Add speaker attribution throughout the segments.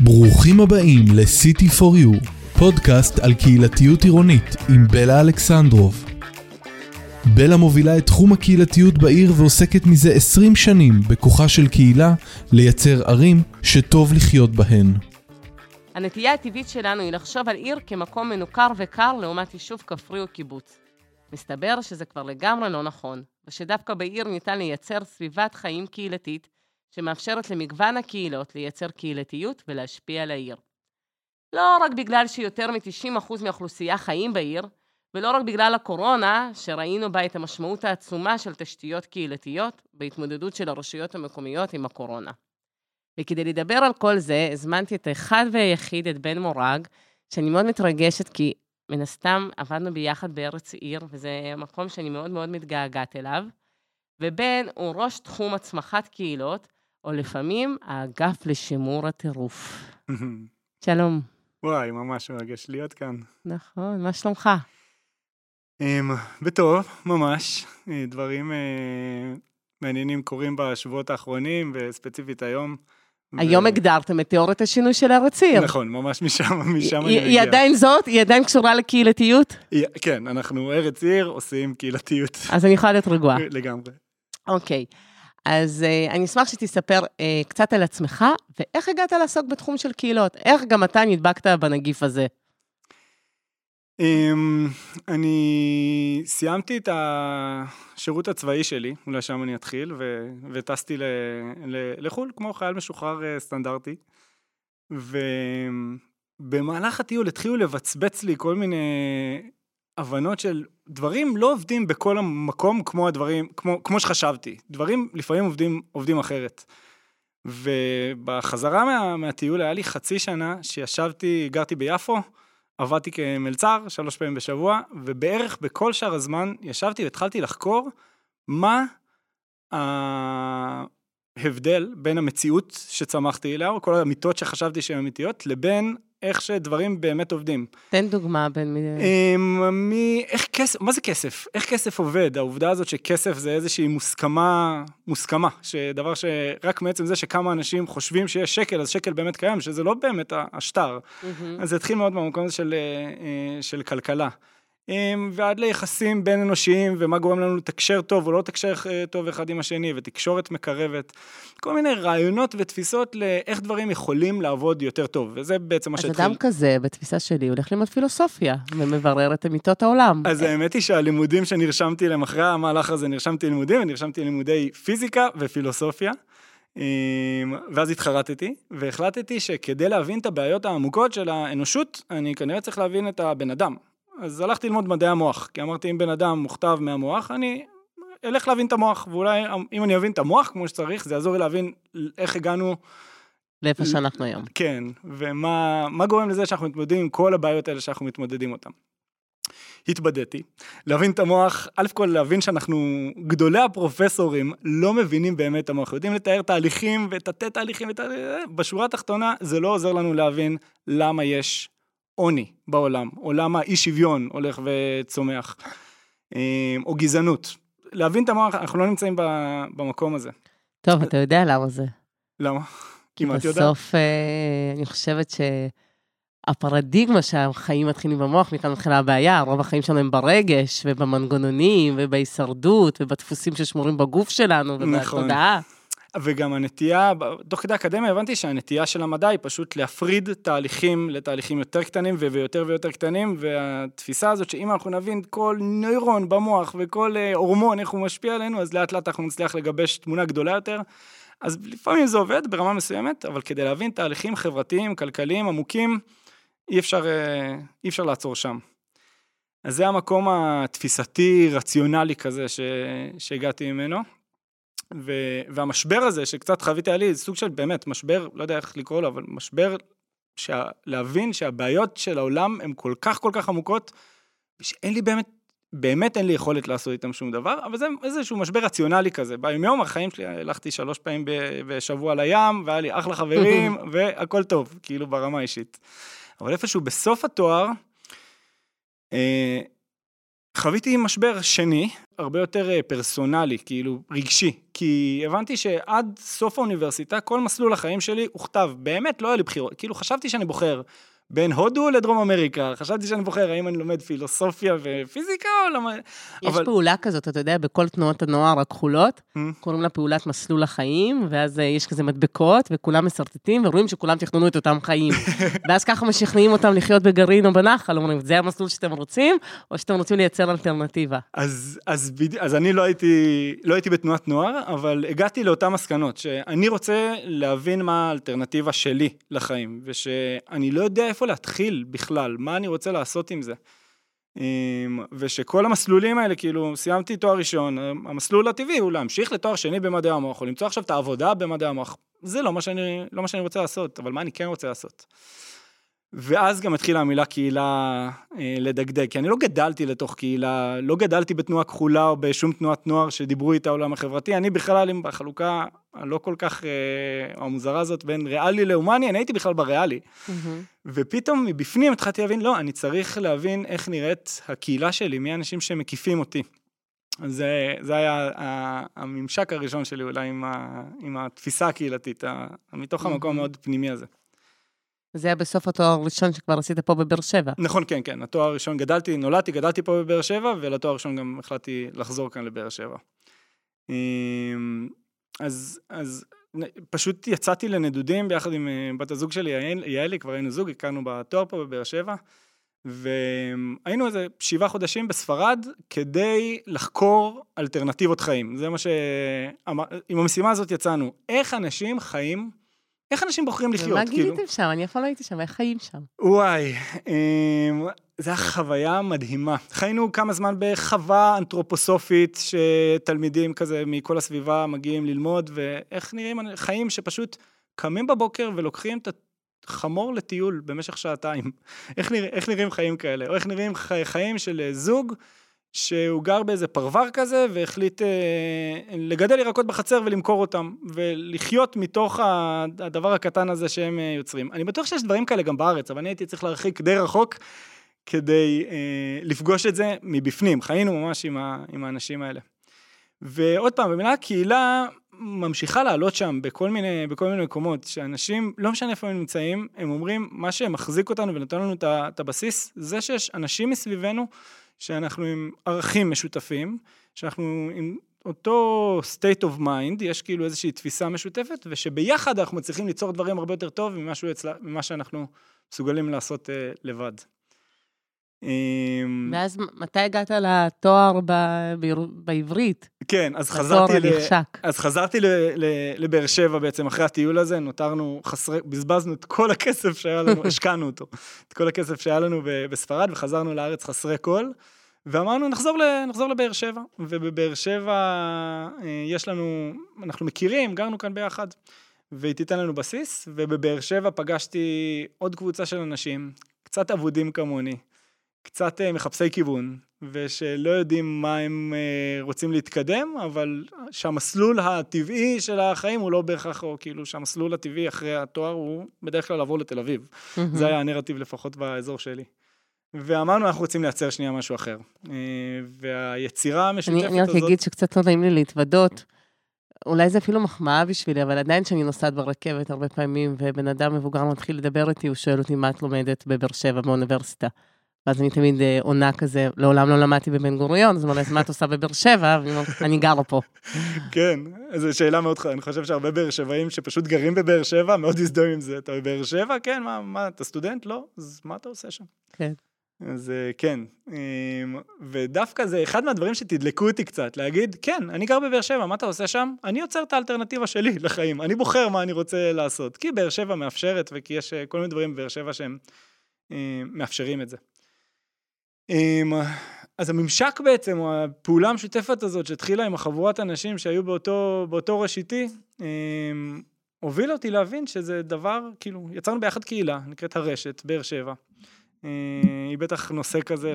Speaker 1: ברוכים הבאים ל-City for You, פודקאסט על קהילתיות עירונית עם בלה אלכסנדרוב. בלה מובילה את תחום הקהילתיות בעיר ועוסקת מזה 20 שנים בכוחה של קהילה לייצר ערים שטוב לחיות בהן.
Speaker 2: הנטייה הטבעית שלנו היא לחשוב על עיר כמקום מנוכר וקר לעומת יישוב כפרי או קיבוץ. מסתבר שזה כבר לגמרי לא נכון, ושדווקא בעיר ניתן לייצר סביבת חיים קהילתית שמאפשרת למגוון הקהילות לייצר קהילתיות ולהשפיע על העיר. לא רק בגלל שיותר מ-90% מהאוכלוסייה חיים בעיר, ולא רק בגלל הקורונה, שראינו בה את המשמעות העצומה של תשתיות קהילתיות בהתמודדות של הרשויות המקומיות עם הקורונה. וכדי לדבר על כל זה, הזמנתי את האחד והיחיד, את בן מורג, שאני מאוד מתרגשת כי מן הסתם עבדנו ביחד בארץ עיר, וזה מקום שאני מאוד מאוד מתגעגעת אליו. ובן הוא ראש תחום הצמחת קהילות, או לפעמים האגף לשימור הטירוף. שלום.
Speaker 3: וואי, ממש מרגש להיות כאן.
Speaker 2: נכון, מה שלומך?
Speaker 3: Um, בטוב, ממש. אה, דברים uh, מעניינים קורים בשבועות האחרונים, וספציפית היום.
Speaker 2: היום. הגדרתם את תיאוריית השינוי של ארץ עיר.
Speaker 3: נכון, ממש משם, משם
Speaker 2: אני מגיע. היא עדיין זאת? היא עדיין קשורה לקהילתיות?
Speaker 3: היא, כן, אנחנו ארץ עיר, עושים קהילתיות.
Speaker 2: אז אני יכולה להיות רגועה.
Speaker 3: לגמרי.
Speaker 2: אוקיי. אז uh, אני אשמח שתספר uh, קצת על עצמך, ואיך הגעת לעסוק בתחום של קהילות? איך גם אתה נדבקת בנגיף הזה?
Speaker 3: Um, אני סיימתי את השירות הצבאי שלי, אולי שם אני אתחיל, וטסתי לחו"ל כמו חייל משוחרר uh, סטנדרטי. ובמהלך הטיול התחילו לבצבץ לי כל מיני הבנות של דברים לא עובדים בכל המקום כמו הדברים, כמו, כמו שחשבתי. דברים לפעמים עובדים, עובדים אחרת. ובחזרה מה, מהטיול היה לי חצי שנה שישבתי, גרתי ביפו, עבדתי כמלצר שלוש פעמים בשבוע, ובערך בכל שאר הזמן ישבתי והתחלתי לחקור מה ההבדל בין המציאות שצמחתי אליה, או כל האמיתות שחשבתי שהן אמיתיות, לבין איך שדברים באמת עובדים.
Speaker 2: תן דוגמה בין מי...
Speaker 3: מ... איך כסף, מה זה כסף? איך כסף עובד? העובדה הזאת שכסף זה איזושהי מוסכמה, מוסכמה, שדבר שרק מעצם זה שכמה אנשים חושבים שיש שקל, אז שקל באמת קיים, שזה לא באמת השטר. Mm-hmm. אז זה התחיל מאוד במקום הזה של, אה, של כלכלה. ועד ליחסים בין אנושיים ומה גורם לנו לתקשר טוב או לא לתקשר אה, טוב אחד עם השני ותקשורת מקרבת. כל מיני רעיונות ותפיסות לאיך דברים יכולים לעבוד יותר טוב, וזה בעצם מה שהתחיל.
Speaker 2: אז אדם כזה, בתפיסה שלי, הולך ללמוד פילוסופיה ומברר את אמיתות העולם.
Speaker 3: אז האמת היא שהלימודים שנרשמתי להם אחרי המהלך הזה, נרשמתי לימודים, ונרשמתי לימודי פיזיקה ופילוסופיה. ואז התחרטתי, והחלטתי שכדי להבין את הבעיות העמוקות של האנושות, אני כנראה צריך להבין את הבן אדם. אז הלכתי ללמוד מדעי המוח, כי אמרתי, אם בן אדם מוכתב מהמוח, אני אלך להבין את המוח, ואולי אם אני אבין את המוח כמו שצריך, זה יעזור לי להבין איך הגענו...
Speaker 2: לאיפה שאנחנו היום.
Speaker 3: כן, ומה גורם לזה שאנחנו מתמודדים עם כל הבעיות האלה שאנחנו מתמודדים אותן. התבדיתי, להבין את המוח, א' כל להבין שאנחנו, גדולי הפרופסורים לא מבינים באמת את המוח, יודעים לתאר תהליכים ותתי תהליכים, ות... בשורה התחתונה זה לא עוזר לנו להבין למה יש עוני בעולם, או למה אי שוויון הולך וצומח, אה, או גזענות. להבין את המוח, אנחנו לא נמצאים במקום הזה.
Speaker 2: טוב, אתה יודע למה זה.
Speaker 3: למה?
Speaker 2: כי בסוף אה, אני חושבת שהפרדיגמה שהחיים מתחילים במוח, מכאן מתחילה הבעיה, רוב החיים שלנו הם ברגש, ובמנגנונים, ובהישרדות, ובדפוסים ששמורים בגוף שלנו, ובתודעה. נכון.
Speaker 3: וגם הנטייה, תוך כדי האקדמיה הבנתי שהנטייה של המדע היא פשוט להפריד תהליכים לתהליכים יותר קטנים ויותר ויותר קטנים, והתפיסה הזאת שאם אנחנו נבין כל נוירון במוח וכל אה, הורמון, איך הוא משפיע עלינו, אז לאט לאט אנחנו נצליח לגבש תמונה גדולה יותר. אז לפעמים זה עובד ברמה מסוימת, אבל כדי להבין תהליכים חברתיים, כלכליים, עמוקים, אי אפשר, אה, אי אפשר לעצור שם. אז זה המקום התפיסתי, רציונלי כזה ש... שהגעתי ממנו. ו, והמשבר הזה שקצת חוויתי עלי, זה סוג של באמת משבר, לא יודע איך לקרוא לו, אבל משבר שה, להבין שהבעיות של העולם הן כל כך כל כך עמוקות, שאין לי באמת, באמת אין לי יכולת לעשות איתם שום דבר, אבל זה איזשהו משבר רציונלי כזה. ביום החיים שלי הלכתי שלוש פעמים בשבוע לים, והיה לי אחלה חברים, והכל טוב, כאילו ברמה האישית. אבל איפשהו בסוף התואר, אה, חוויתי משבר שני, הרבה יותר אה, פרסונלי, כאילו רגשי, כי הבנתי שעד סוף האוניברסיטה כל מסלול החיים שלי הוכתב, באמת לא היה לי בחירות, כאילו חשבתי שאני בוחר בין הודו לדרום אמריקה, חשבתי שאני בוחר האם אני לומד פילוסופיה ופיזיקה או לומד...
Speaker 2: יש
Speaker 3: אבל...
Speaker 2: פעולה כזאת, אתה יודע, בכל תנועות הנוער הכחולות,
Speaker 3: Hmm?
Speaker 2: קוראים לה פעולת מסלול החיים, ואז אה, יש כזה מדבקות, וכולם משרטטים, ורואים שכולם תכננו את אותם חיים. ואז ככה משכנעים אותם לחיות בגרעין או בנחל, אומרים, זה המסלול שאתם רוצים, או שאתם רוצים לייצר אלטרנטיבה.
Speaker 3: אז, אז, בד... אז אני לא הייתי, לא הייתי בתנועת נוער, אבל הגעתי לאותן מסקנות, שאני רוצה להבין מה האלטרנטיבה שלי לחיים, ושאני לא יודע איפה להתחיל בכלל, מה אני רוצה לעשות עם זה. אמ, ושכל המסלולים האלה, כאילו, סיימתי תואר ראשון, המסלול הטבעי הוא להמשיך לתואר שני במדעי המוח, או למצוא עכשיו את העבודה במדעי המוח. זה לא מה שאני, לא מה שאני רוצה לעשות, אבל מה אני כן רוצה לעשות? ואז גם התחילה המילה קהילה אה, לדגדג, כי אני לא גדלתי לתוך קהילה, לא גדלתי בתנועה כחולה או בשום תנועת נוער שדיברו איתה העולם החברתי, אני בכלל עם בחלוקה הלא כל כך, אה, המוזרה הזאת בין ריאלי להומני, אני הייתי בכלל בריאלי. ופתאום מבפנים התחלתי להבין, לא, אני צריך להבין איך נראית הקהילה שלי, מי האנשים שמקיפים אותי. זה, זה היה הממשק הראשון שלי אולי עם, ה, עם התפיסה הקהילתית, מתוך המקום
Speaker 2: מהמם.
Speaker 3: המאוד פנימי הזה.
Speaker 2: זה היה בסוף התואר הראשון שכבר עשית פה בבאר שבע.
Speaker 3: נכון, כן, כן, התואר הראשון גדלתי, נולדתי, גדלתי פה בבאר שבע, ולתואר הראשון גם החלטתי לחזור כאן לבאר שבע. אמ, אז, אז פשוט יצאתי לנדודים ביחד עם אה, בת הזוג שלי, יעל- יעלי, כבר היינו זוג, הכרנו בתואר פה בבאר שבע, והיינו איזה שבעה חודשים בספרד כדי לחקור אלטרנטיבות חיים. זה מה ש... אמר- עם המשימה הזאת יצאנו. איך אנשים חיים, איך אנשים בוחרים לחיות,
Speaker 2: ומה
Speaker 3: כאילו.
Speaker 2: גיליתם שם? אני אף פעם לא הייתי שם, איך חיים שם?
Speaker 3: וואי, אמ, זו הייתה חוויה מדהימה. חיינו כמה זמן בחווה אנתרופוסופית, שתלמידים כזה מכל הסביבה מגיעים ללמוד, ואיך נראים חיים שפשוט קמים בבוקר ולוקחים את החמור לטיול במשך שעתיים. איך, נרא, איך נראים חיים כאלה? או איך נראים חי, חיים של זוג שהוא גר באיזה פרבר כזה והחליט אה, לגדל ירקות בחצר ולמכור אותם, ולחיות מתוך הדבר הקטן הזה שהם אה, יוצרים. אני בטוח שיש דברים כאלה גם בארץ, אבל אני הייתי צריך להרחיק די רחוק כדי אה, לפגוש את זה מבפנים. חיינו ממש עם, ה, עם האנשים האלה. ועוד פעם, במילה קהילה ממשיכה לעלות שם בכל מיני, בכל מיני מקומות, שאנשים, לא משנה איפה הם נמצאים, הם אומרים, מה שמחזיק אותנו ונותן לנו את הבסיס, זה שיש אנשים מסביבנו שאנחנו עם ערכים משותפים, שאנחנו עם אותו state of mind, יש כאילו איזושהי תפיסה משותפת, ושביחד אנחנו מצליחים ליצור דברים הרבה יותר טוב ממה, שאנחנו מסוגלים לעשות אה, לבד. אמ,
Speaker 2: ואז מתי הגעת לתואר ב- בעברית?
Speaker 3: כן, אז חזרתי, ל... אז חזרתי ל... ל... לבאר שבע בעצם אחרי הטיול הזה, נותרנו חסרי, בזבזנו את כל הכסף שהיה לנו, השקענו אותו, את כל הכסף שהיה לנו ב... בספרד, וחזרנו לארץ חסרי כל, ואמרנו נחזור, ל... נחזור לבאר שבע, ובבאר שבע אה, יש לנו, אנחנו מכירים, גרנו כאן ביחד, והיא תיתן לנו בסיס, ובבאר שבע פגשתי עוד קבוצה של אנשים, קצת אבודים כמוני, קצת אה, מחפשי כיוון, ושלא יודעים מה הם אה, רוצים להתקדם, אבל שהמסלול הטבעי של החיים הוא לא בהכרח, או כאילו שהמסלול הטבעי אחרי התואר הוא בדרך כלל לעבור לתל אביב. זה היה הנרטיב לפחות באזור שלי. ואמרנו, אנחנו רוצים לייצר שנייה משהו אחר. אה, והיצירה המשותפת
Speaker 2: אני, אני רק
Speaker 3: הזאת...
Speaker 2: אגיד שקצת לא נעים לי להתוודות. אולי זה אפילו מחמאה בשבילי, אבל עדיין כשאני נוסעת ברכבת הרבה פעמים, ובן אדם מבוגר מתחיל לדבר איתי, הוא שואל אותי מה את לומדת בבאר שבע באוניברסיטה. ואז אני תמיד אה, עונה כזה, לעולם לא למדתי בבן גוריון, אז הוא אומר, אז מה את עושה בבאר שבע? אומרת, אני גרה פה.
Speaker 3: כן, זו שאלה מאוד חשובה, אני חושב שהרבה באר שבעים שפשוט גרים בבאר שבע, מאוד הזדהים עם זה. אתה בבאר שבע? כן, מה, מה, אתה סטודנט? לא? אז מה אתה עושה שם?
Speaker 2: כן.
Speaker 3: אז אה, כן, אמ, ודווקא זה אחד מהדברים שתדלקו אותי קצת, להגיד, כן, אני גר בבאר שבע, מה אתה עושה שם? אני יוצר את האלטרנטיבה שלי לחיים, אני בוחר מה אני רוצה לעשות, כי באר שבע מאפשרת וכי יש אה, כל מיני דברים בבאר שבע שהם מאפשרים את זה. אמ, אז הממשק בעצם, או הפעולה המשותפת הזאת שהתחילה עם החבורת אנשים שהיו באותו, באותו ראש איתי, אמ, הוביל אותי להבין שזה דבר, כאילו, יצרנו ביחד קהילה, נקראת הרשת, באר שבע. אה, היא בטח נושא כזה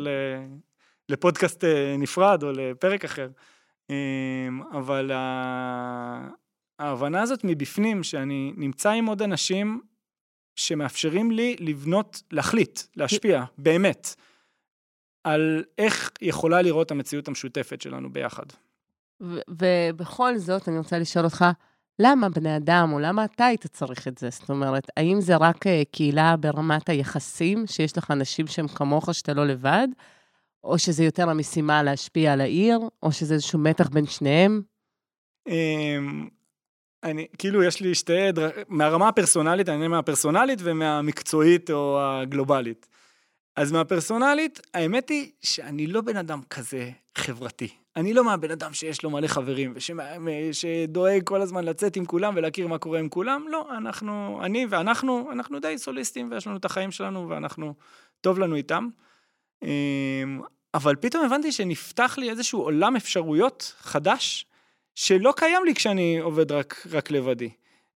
Speaker 3: לפודקאסט אה, נפרד או לפרק אחר. אבל ההבנה הזאת מבפנים, שאני נמצא עם עוד אנשים שמאפשרים לי לבנות, להחליט, להשפיע, באמת. על איך יכולה לראות המציאות המשותפת שלנו ביחד.
Speaker 2: ו- ובכל זאת, אני רוצה לשאול אותך, למה בני אדם, או למה אתה היית צריך את זה? זאת אומרת, האם זה רק אה, קהילה ברמת היחסים, שיש לך אנשים שהם כמוך, שאתה לא לבד, או שזה יותר המשימה להשפיע על העיר, או שזה איזשהו מתח בין שניהם?
Speaker 3: אמ, אני, כאילו, יש לי שתי מהרמה הפרסונלית, אני מהפרסונלית ומהמקצועית או הגלובלית. אז מהפרסונלית, האמת היא שאני לא בן אדם כזה חברתי. אני לא מהבן אדם שיש לו מלא חברים, ושדואג כל הזמן לצאת עם כולם ולהכיר מה קורה עם כולם. לא, אנחנו, אני ואנחנו, אנחנו די סוליסטים, ויש לנו את החיים שלנו, ואנחנו, טוב לנו איתם. אמ, אבל פתאום הבנתי שנפתח לי איזשהו עולם אפשרויות חדש, שלא קיים לי כשאני עובד רק, רק לבדי.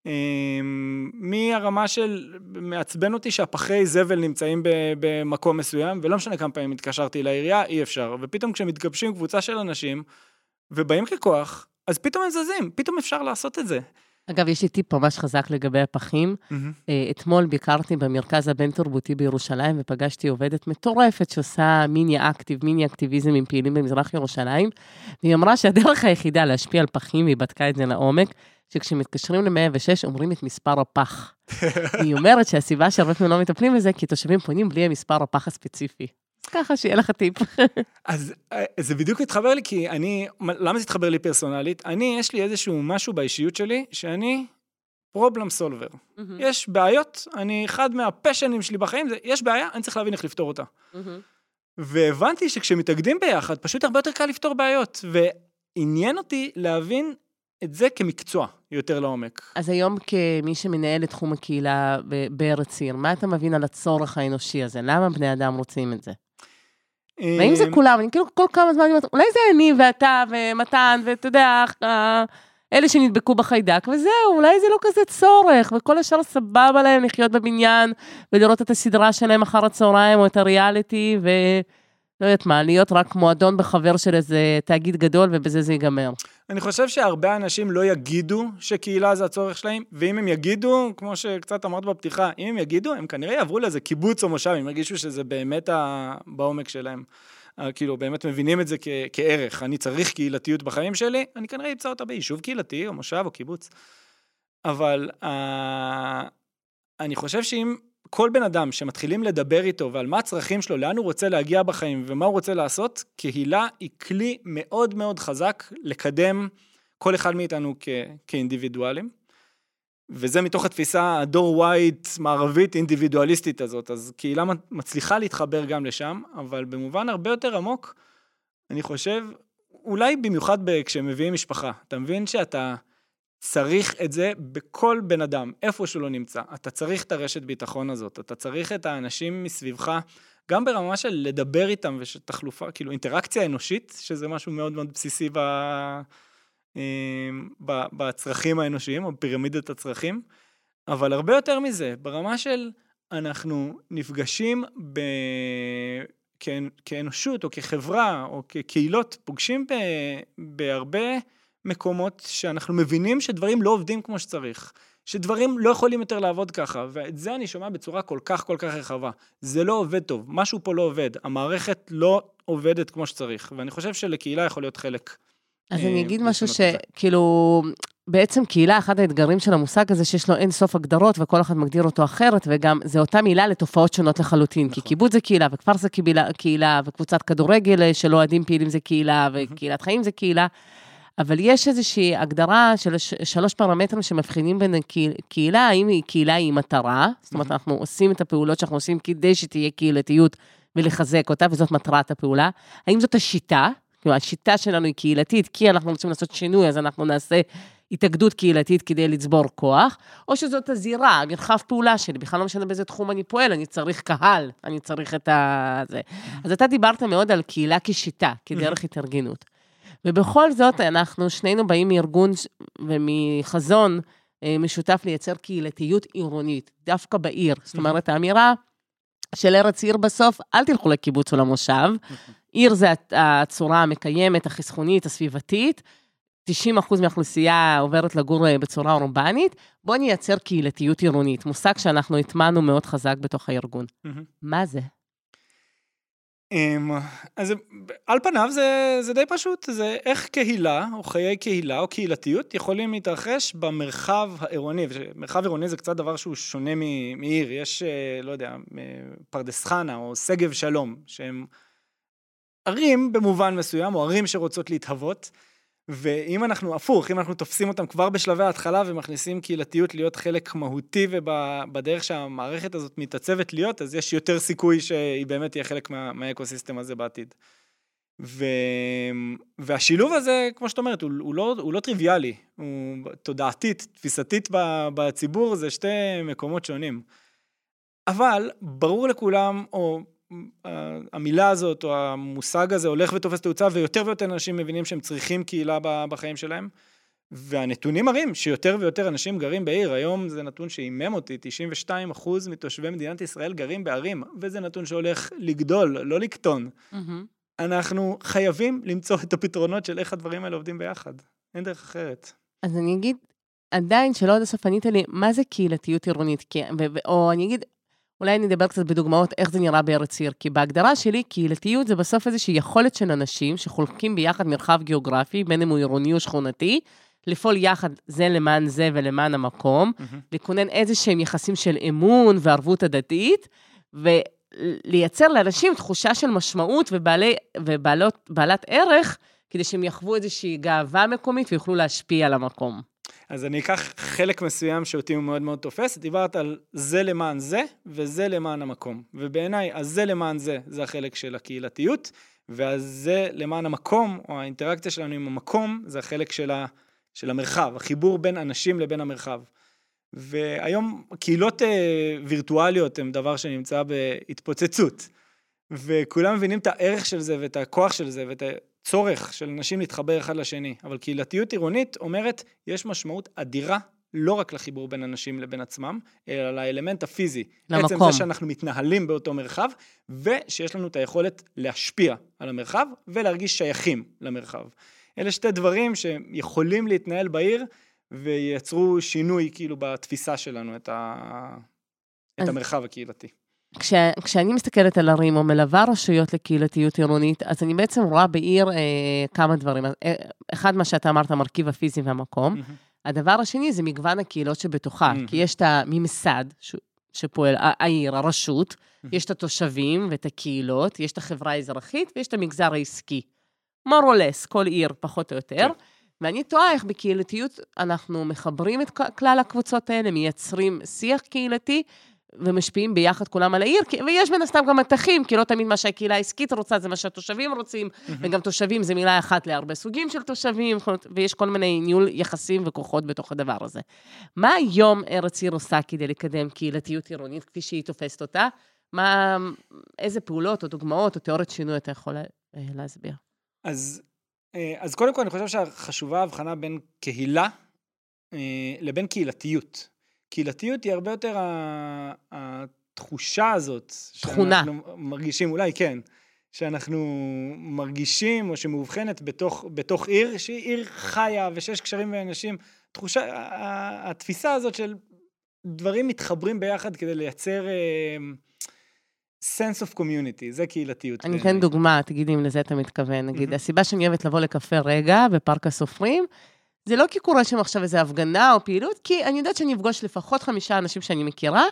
Speaker 3: אמ, מהרמה של, מעצבן אותי שהפחי זבל נמצאים במקום מסוים, ולא משנה כמה פעמים התקשרתי לעירייה, אי אפשר. ופתאום כשמתגבשים קבוצה של אנשים, ובאים ככוח, אז פתאום הם זזים, פתאום אפשר לעשות את זה.
Speaker 2: אגב, יש לי טיפ ממש חזק לגבי הפחים. Mm-hmm. אתמול ביקרתי במרכז הבין-תרבותי בירושלים ופגשתי עובדת מטורפת שעושה מיני אקטיב, מיני אקטיביזם עם פעילים במזרח ירושלים, והיא אמרה שהדרך היחידה להשפיע על פחים, והיא בדקה את זה לעומק, שכשמתקשרים ל-106 אומרים את מספר הפח. היא אומרת שהסיבה שהרבה פעמים לא מטפלים בזה, כי תושבים פונים בלי המספר הפח הספציפי. ככה שיהיה לך טיפ.
Speaker 3: אז אה, זה בדיוק התחבר לי, כי אני, למה זה התחבר לי פרסונלית? אני, יש לי איזשהו משהו באישיות שלי, שאני פרובלם סולבר. Mm-hmm. יש בעיות, אני, אחד מהפשנים שלי בחיים זה, יש בעיה, אני צריך להבין איך לפתור אותה. Mm-hmm. והבנתי שכשמתאגדים ביחד, פשוט הרבה יותר קל לפתור בעיות. ועניין אותי להבין את זה כמקצוע יותר לעומק.
Speaker 2: אז היום כמי שמנהל את תחום הקהילה בארץ עיר, מה אתה מבין על הצורך האנושי הזה? למה בני אדם רוצים את זה? והאם זה אה, כולם? אני כאילו כל כמה זמן אולי זה אני ואתה ומתן, ואתה יודע, אלה שנדבקו בחיידק, וזהו, אולי זה לא כזה צורך, וכל השאר סבבה להם לחיות בבניין, ולראות את הסדרה שלהם אחר הצהריים, או את הריאליטי, ו... לא יודעת מה, להיות רק מועדון בחבר של איזה תאגיד גדול, ובזה זה ייגמר.
Speaker 3: אני חושב שהרבה אנשים לא יגידו שקהילה זה הצורך שלהם, ואם הם יגידו, כמו שקצת אמרת בפתיחה, אם הם יגידו, הם כנראה יעברו לאיזה קיבוץ או מושב, הם ירגישו שזה באמת ה... בעומק שלהם. כאילו, באמת מבינים את זה כ- כערך. אני צריך קהילתיות בחיים שלי, אני כנראה אמצא אותה ביישוב קהילתי, או מושב, או קיבוץ. אבל uh, אני חושב שאם כל בן אדם שמתחילים לדבר איתו ועל מה הצרכים שלו, לאן הוא רוצה להגיע בחיים ומה הוא רוצה לעשות, קהילה היא כלי מאוד מאוד חזק לקדם כל אחד מאיתנו כ- כאינדיבידואלים. וזה מתוך התפיסה הדור ווייט מערבית אינדיבידואליסטית הזאת, אז קהילה מצליחה להתחבר גם לשם, אבל במובן הרבה יותר עמוק, אני חושב, אולי במיוחד כשמביאים משפחה, אתה מבין שאתה צריך את זה בכל בן אדם, איפה שהוא לא נמצא. אתה צריך את הרשת ביטחון הזאת, אתה צריך את האנשים מסביבך, גם ברמה של לדבר איתם ושתחלופה, כאילו אינטראקציה אנושית, שזה משהו מאוד מאוד בסיסי ב... אמ, בצרכים האנושיים, או פירמידת הצרכים, אבל הרבה יותר מזה, ברמה של אנחנו נפגשים ב... כאנושות או כחברה או כקהילות, פוגשים ב... בהרבה מקומות שאנחנו מבינים שדברים לא עובדים כמו שצריך. שדברים לא יכולים יותר לעבוד ככה, ואת זה אני שומע בצורה כל כך כל כך רחבה. זה לא עובד טוב, משהו פה לא עובד, המערכת לא עובדת כמו שצריך, ואני חושב שלקהילה יכול להיות חלק.
Speaker 2: אז אני אה, אגיד משהו שכאילו, בעצם קהילה, אחד האתגרים של המושג הזה, שיש לו אין סוף הגדרות, וכל אחד מגדיר אותו אחרת, וגם זה אותה מילה לתופעות שונות לחלוטין. נכון. כי קיבוץ זה קהילה, וכפר זה קהילה, קהילה, וקבוצת כדורגל של אוהדים פעילים זה קהילה, וקהילת חיים זה קהילה. אבל יש איזושהי הגדרה של שלוש פרמטרים שמבחינים בין קהילה, האם היא קהילה היא מטרה, זאת אומרת, אנחנו עושים את הפעולות שאנחנו עושים כדי שתהיה קהילתיות ולחזק אותה, וזאת מטרת הפעולה. האם זאת השיטה? כלומר, השיטה שלנו היא קהילתית, כי אנחנו רוצים לעשות שינוי, אז אנחנו נעשה התאגדות קהילתית כדי לצבור כוח, או שזאת הזירה, המרחב פעולה שלי, בכלל לא משנה באיזה תחום אני פועל, אני צריך קהל, אני צריך את ה... זה. אז אתה דיברת מאוד על קהילה כשיטה, כדרך התארגנות. ובכל זאת, אנחנו שנינו באים מארגון ומחזון אה, משותף לייצר קהילתיות עירונית, דווקא בעיר. זאת אומרת, האמירה של ארץ עיר בסוף, אל תלכו לקיבוץ או למושב. עיר זה הצורה המקיימת, החסכונית, הסביבתית. 90 אחוז מהאוכלוסייה עוברת לגור אה, בצורה אורבנית, בואו נייצר קהילתיות עירונית, מושג שאנחנו הטמענו מאוד חזק בתוך הארגון. מה זה?
Speaker 3: אמ, אז על פניו זה, זה די פשוט, זה איך קהילה, או חיי קהילה, או קהילתיות, יכולים להתרחש במרחב העירוני. מרחב עירוני זה קצת דבר שהוא שונה מעיר. יש, אה, לא יודע, פרדס חנה, או שגב שלום, שהם ערים במובן מסוים, או ערים שרוצות להתהוות. ואם אנחנו, הפוך, אם אנחנו תופסים אותם כבר בשלבי ההתחלה ומכניסים קהילתיות להיות חלק מהותי ובדרך שהמערכת הזאת מתעצבת להיות, אז יש יותר סיכוי שהיא באמת תהיה חלק מה, מהאקוסיסטם הזה בעתיד. ו... והשילוב הזה, כמו שאת אומרת, הוא, הוא, לא, הוא לא טריוויאלי, הוא תודעתית, תפיסתית בציבור, זה שתי מקומות שונים. אבל ברור לכולם, או המילה הזאת או המושג הזה הולך ותופס תאוצה ויותר ויותר אנשים מבינים שהם צריכים קהילה בחיים שלהם. והנתונים מראים שיותר ויותר אנשים גרים בעיר, היום זה נתון שעימם אותי, 92 אחוז מתושבי מדינת ישראל גרים בערים, וזה נתון שהולך לגדול, לא לקטון. Mm-hmm. אנחנו חייבים למצוא את הפתרונות של איך הדברים האלה עובדים ביחד, אין דרך אחרת.
Speaker 2: אז אני אגיד, עדיין שלא עד הסוף ענית לי, מה זה קהילתיות עירונית? כי, או אני אגיד, אולי אני אדבר קצת בדוגמאות איך זה נראה בארץ עיר, כי בהגדרה שלי, קהילתיות זה בסוף איזושהי יכולת של אנשים שחולקים ביחד מרחב גיאוגרפי, בין אם הוא עירוני או שכונתי, לפעול יחד זה למען זה ולמען המקום, mm-hmm. לכונן איזה שהם יחסים של אמון וערבות הדדית, ולייצר לאנשים תחושה של משמעות ובעלי, ובעלת ערך, כדי שהם יחוו איזושהי גאווה מקומית ויוכלו להשפיע על המקום.
Speaker 3: אז אני אקח חלק מסוים שאותי הוא מאוד מאוד תופס, דיברת על זה למען זה, וזה למען המקום. ובעיניי, הזה למען זה, זה החלק של הקהילתיות, והזה למען המקום, או האינטראקציה שלנו עם המקום, זה החלק של, ה, של המרחב, החיבור בין אנשים לבין המרחב. והיום קהילות אה, וירטואליות הן דבר שנמצא בהתפוצצות. וכולם מבינים את הערך של זה ואת הכוח של זה ואת צורך של אנשים להתחבר אחד לשני, אבל קהילתיות עירונית אומרת, יש משמעות אדירה לא רק לחיבור בין אנשים לבין עצמם, אלא לאלמנט הפיזי. למקום. עצם זה שאנחנו מתנהלים באותו מרחב, ושיש לנו את היכולת להשפיע על המרחב ולהרגיש שייכים למרחב. אלה שתי דברים שיכולים להתנהל בעיר וייצרו שינוי כאילו בתפיסה שלנו את, ה... את המרחב הקהילתי.
Speaker 2: כש, כשאני מסתכלת על ערים או מלווה רשויות לקהילתיות עירונית, אז אני בעצם רואה בעיר אה, כמה דברים. אה, אחד, מה שאתה אמרת, המרכיב הפיזי והמקום. Mm-hmm. הדבר השני זה מגוון הקהילות שבתוכה, mm-hmm. כי יש את הממסד ש, שפועל, העיר, הרשות, mm-hmm. יש את התושבים ואת הקהילות, יש את החברה האזרחית ויש את המגזר העסקי. more or less, כל עיר, פחות או יותר. כן. ואני תוהה איך בקהילתיות אנחנו מחברים את כלל הקבוצות האלה, מייצרים שיח קהילתי, ומשפיעים ביחד כולם על העיר, ויש מן הסתם גם מתחים, כי לא תמיד מה שהקהילה העסקית רוצה זה מה שהתושבים רוצים, mm-hmm. וגם תושבים זה מילה אחת להרבה סוגים של תושבים, ויש כל מיני ניהול יחסים וכוחות בתוך הדבר הזה. מה היום ארץ עיר עושה כדי לקדם קהילתיות עירונית כפי שהיא תופסת אותה? מה, איזה פעולות או דוגמאות או תיאוריות שינוי אתה יכול להסביר?
Speaker 3: אז, אה, אז קודם כל אני חושב שחשובה ההבחנה בין קהילה אה, לבין קהילתיות. קהילתיות היא הרבה יותר התחושה הזאת.
Speaker 2: תכונה.
Speaker 3: שאנחנו מרגישים, אולי כן, שאנחנו מרגישים או שמאובחנת בתוך, בתוך עיר, שהיא עיר חיה ושיש קשרים בין אנשים. תחושה, התפיסה הזאת של דברים מתחברים ביחד כדי לייצר... uh, sense of community, זה קהילתיות.
Speaker 2: אני אתן דוגמה, תגידי אם לזה אתה מתכוון. נגיד, mm-hmm. הסיבה שאני אוהבת לבוא לקפה רגע בפארק הסופרים, זה לא כי קורה שם עכשיו איזו הפגנה או פעילות, כי אני יודעת שאני אפגוש לפחות חמישה אנשים שאני מכירה,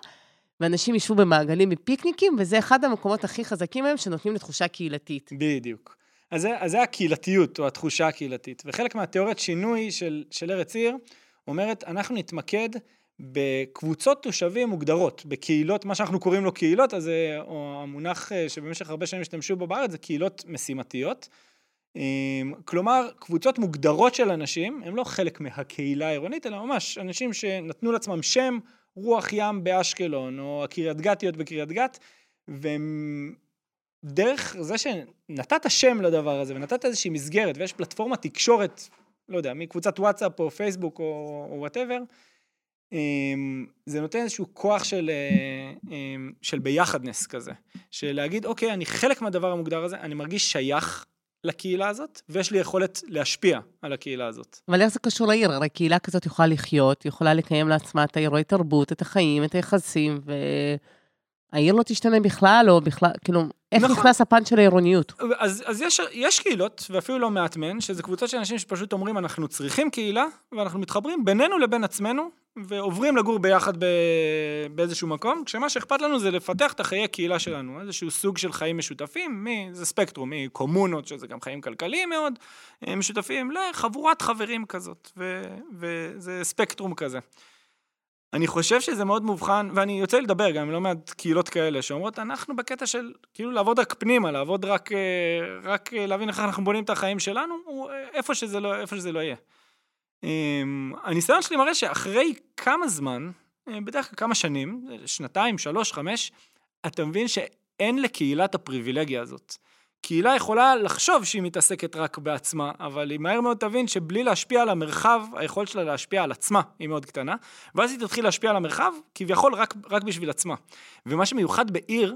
Speaker 2: ואנשים ישבו במעגלים בפיקניקים, וזה אחד המקומות הכי חזקים היום שנותנים לתחושה קהילתית.
Speaker 3: בדיוק. אז זה, אז זה הקהילתיות, או התחושה הקהילתית. וחלק מהתיאוריית שינוי של, של ארץ עיר, אומרת, אנחנו נתמקד בקבוצות תושבים מוגדרות, בקהילות, מה שאנחנו קוראים לו קהילות, אז או המונח אה, שבמשך הרבה שנים השתמשו בו בארץ, זה קהילות משימתיות. אמ, כלומר, קבוצות מוגדרות של אנשים, הם לא חלק מהקהילה העירונית, אלא ממש אנשים שנתנו לעצמם שם, רוח ים באשקלון, או הקריית גתיות בקריית גת, והם... דרך זה שנתת שם לדבר הזה, ונתת איזושהי מסגרת, ויש פלטפורמת תקשורת, לא יודע, מקבוצת וואטסאפ או פייסבוק או whatever, אמ, זה נותן איזשהו כוח של, אה, אמ, של ביחדness כזה, של להגיד, אוקיי, אני חלק מהדבר המוגדר הזה, אני מרגיש שייך לקהילה הזאת, ויש לי יכולת להשפיע על הקהילה הזאת.
Speaker 2: אבל איך זה קשור לעיר? הרי קהילה כזאת יכולה לחיות, יכולה לקיים לעצמה את האירועי תרבות, את החיים, את היחסים, והעיר לא תשתנה בכלל, או בכלל, כאילו, איך
Speaker 3: נכון.
Speaker 2: נכנס הפן של העירוניות?
Speaker 3: אז, אז יש, יש קהילות, ואפילו לא מעט מהן, שזה קבוצות של אנשים שפשוט אומרים, אנחנו צריכים קהילה, ואנחנו מתחברים בינינו לבין עצמנו, ועוברים לגור ביחד ב, באיזשהו מקום, כשמה שאכפת לנו זה לפתח את החיי קהילה שלנו, איזשהו סוג של חיים משותפים, מ, זה ספקטרום, מקומונות, שזה גם חיים כלכליים מאוד, אה, משותפים, לחבורת חברים כזאת, ו, וזה ספקטרום כזה. אני חושב שזה מאוד מובחן, ואני יוצא לדבר גם עם לא מעט קהילות כאלה, שאומרות, אנחנו בקטע של כאילו לעבוד רק פנימה, לעבוד רק, אה, רק אה, להבין איך אנחנו בונים את החיים שלנו, איפה שזה לא, איפה שזה לא יהיה. אמ, הניסיון שלי מראה שאחרי כמה זמן, בדרך כלל כמה שנים, שנתיים, שלוש, חמש, אתה מבין שאין לקהילת הפריבילגיה הזאת. קהילה יכולה לחשוב שהיא מתעסקת רק בעצמה, אבל היא מהר מאוד תבין שבלי להשפיע על המרחב, היכולת שלה להשפיע על עצמה היא מאוד קטנה, ואז היא תתחיל להשפיע על המרחב, כביכול רק, רק בשביל עצמה. ומה שמיוחד בעיר,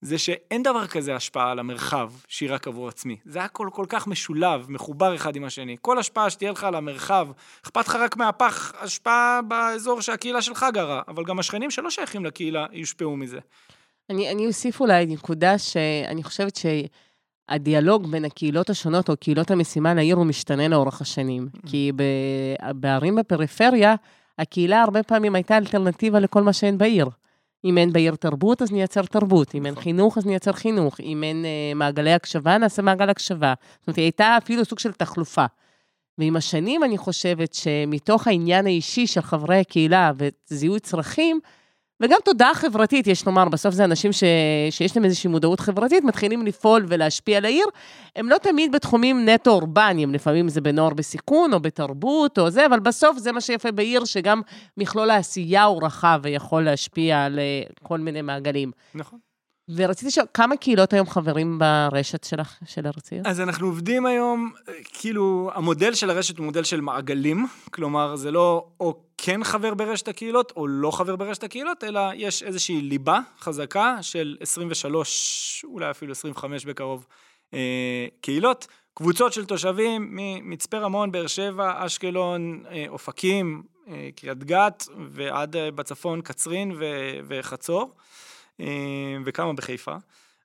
Speaker 3: זה שאין דבר כזה השפעה על המרחב שהיא רק עבור עצמי. זה הכל כל כך משולב, מחובר אחד עם השני. כל השפעה שתהיה לך על המרחב, אכפת לך רק מהפח, השפעה באזור שהקהילה שלך גרה, אבל גם השכנים שלא שייכים לקהילה יושפעו מזה.
Speaker 2: אני, אני אוסיף אולי נקודה שאני חושבת ש... הדיאלוג בין הקהילות השונות, או קהילות המשימה לעיר, הוא משתנה לאורך השנים. Mm. כי בערים בפריפריה, הקהילה הרבה פעמים הייתה אלטרנטיבה לכל מה שאין בעיר. אם אין בעיר תרבות, אז נייצר תרבות. אם אין נכון. חינוך, אז נייצר חינוך. אם אין אה, מעגלי הקשבה, נעשה מעגל הקשבה. זאת אומרת, היא הייתה אפילו סוג של תחלופה. ועם השנים, אני חושבת שמתוך העניין האישי של חברי הקהילה וזיהוי צרכים, וגם תודעה חברתית, יש לומר, בסוף זה אנשים ש... שיש להם איזושהי מודעות חברתית, מתחילים לפעול ולהשפיע על העיר. הם לא תמיד בתחומים נטו אורבניים, לפעמים זה בנוער בסיכון או בתרבות או זה, אבל בסוף זה מה שיפה בעיר, שגם מכלול העשייה הוא רחב ויכול להשפיע על אה, כל מיני מעגלים.
Speaker 3: נכון.
Speaker 2: ורציתי לשאול, כמה קהילות היום חברים ברשת שלך, של ארציר?
Speaker 3: אז אנחנו עובדים היום, כאילו, המודל של הרשת הוא מודל של מעגלים, כלומר, זה לא או כן חבר ברשת הקהילות או לא חבר ברשת הקהילות, אלא יש איזושהי ליבה חזקה של 23, אולי אפילו 25 בקרוב, אה, קהילות, קבוצות של תושבים ממצפה רמון, באר שבע, אשקלון, אה, אופקים, אה, קריית גת, ועד אה, בצפון קצרין ו- וחצור. אה, וכמה בחיפה.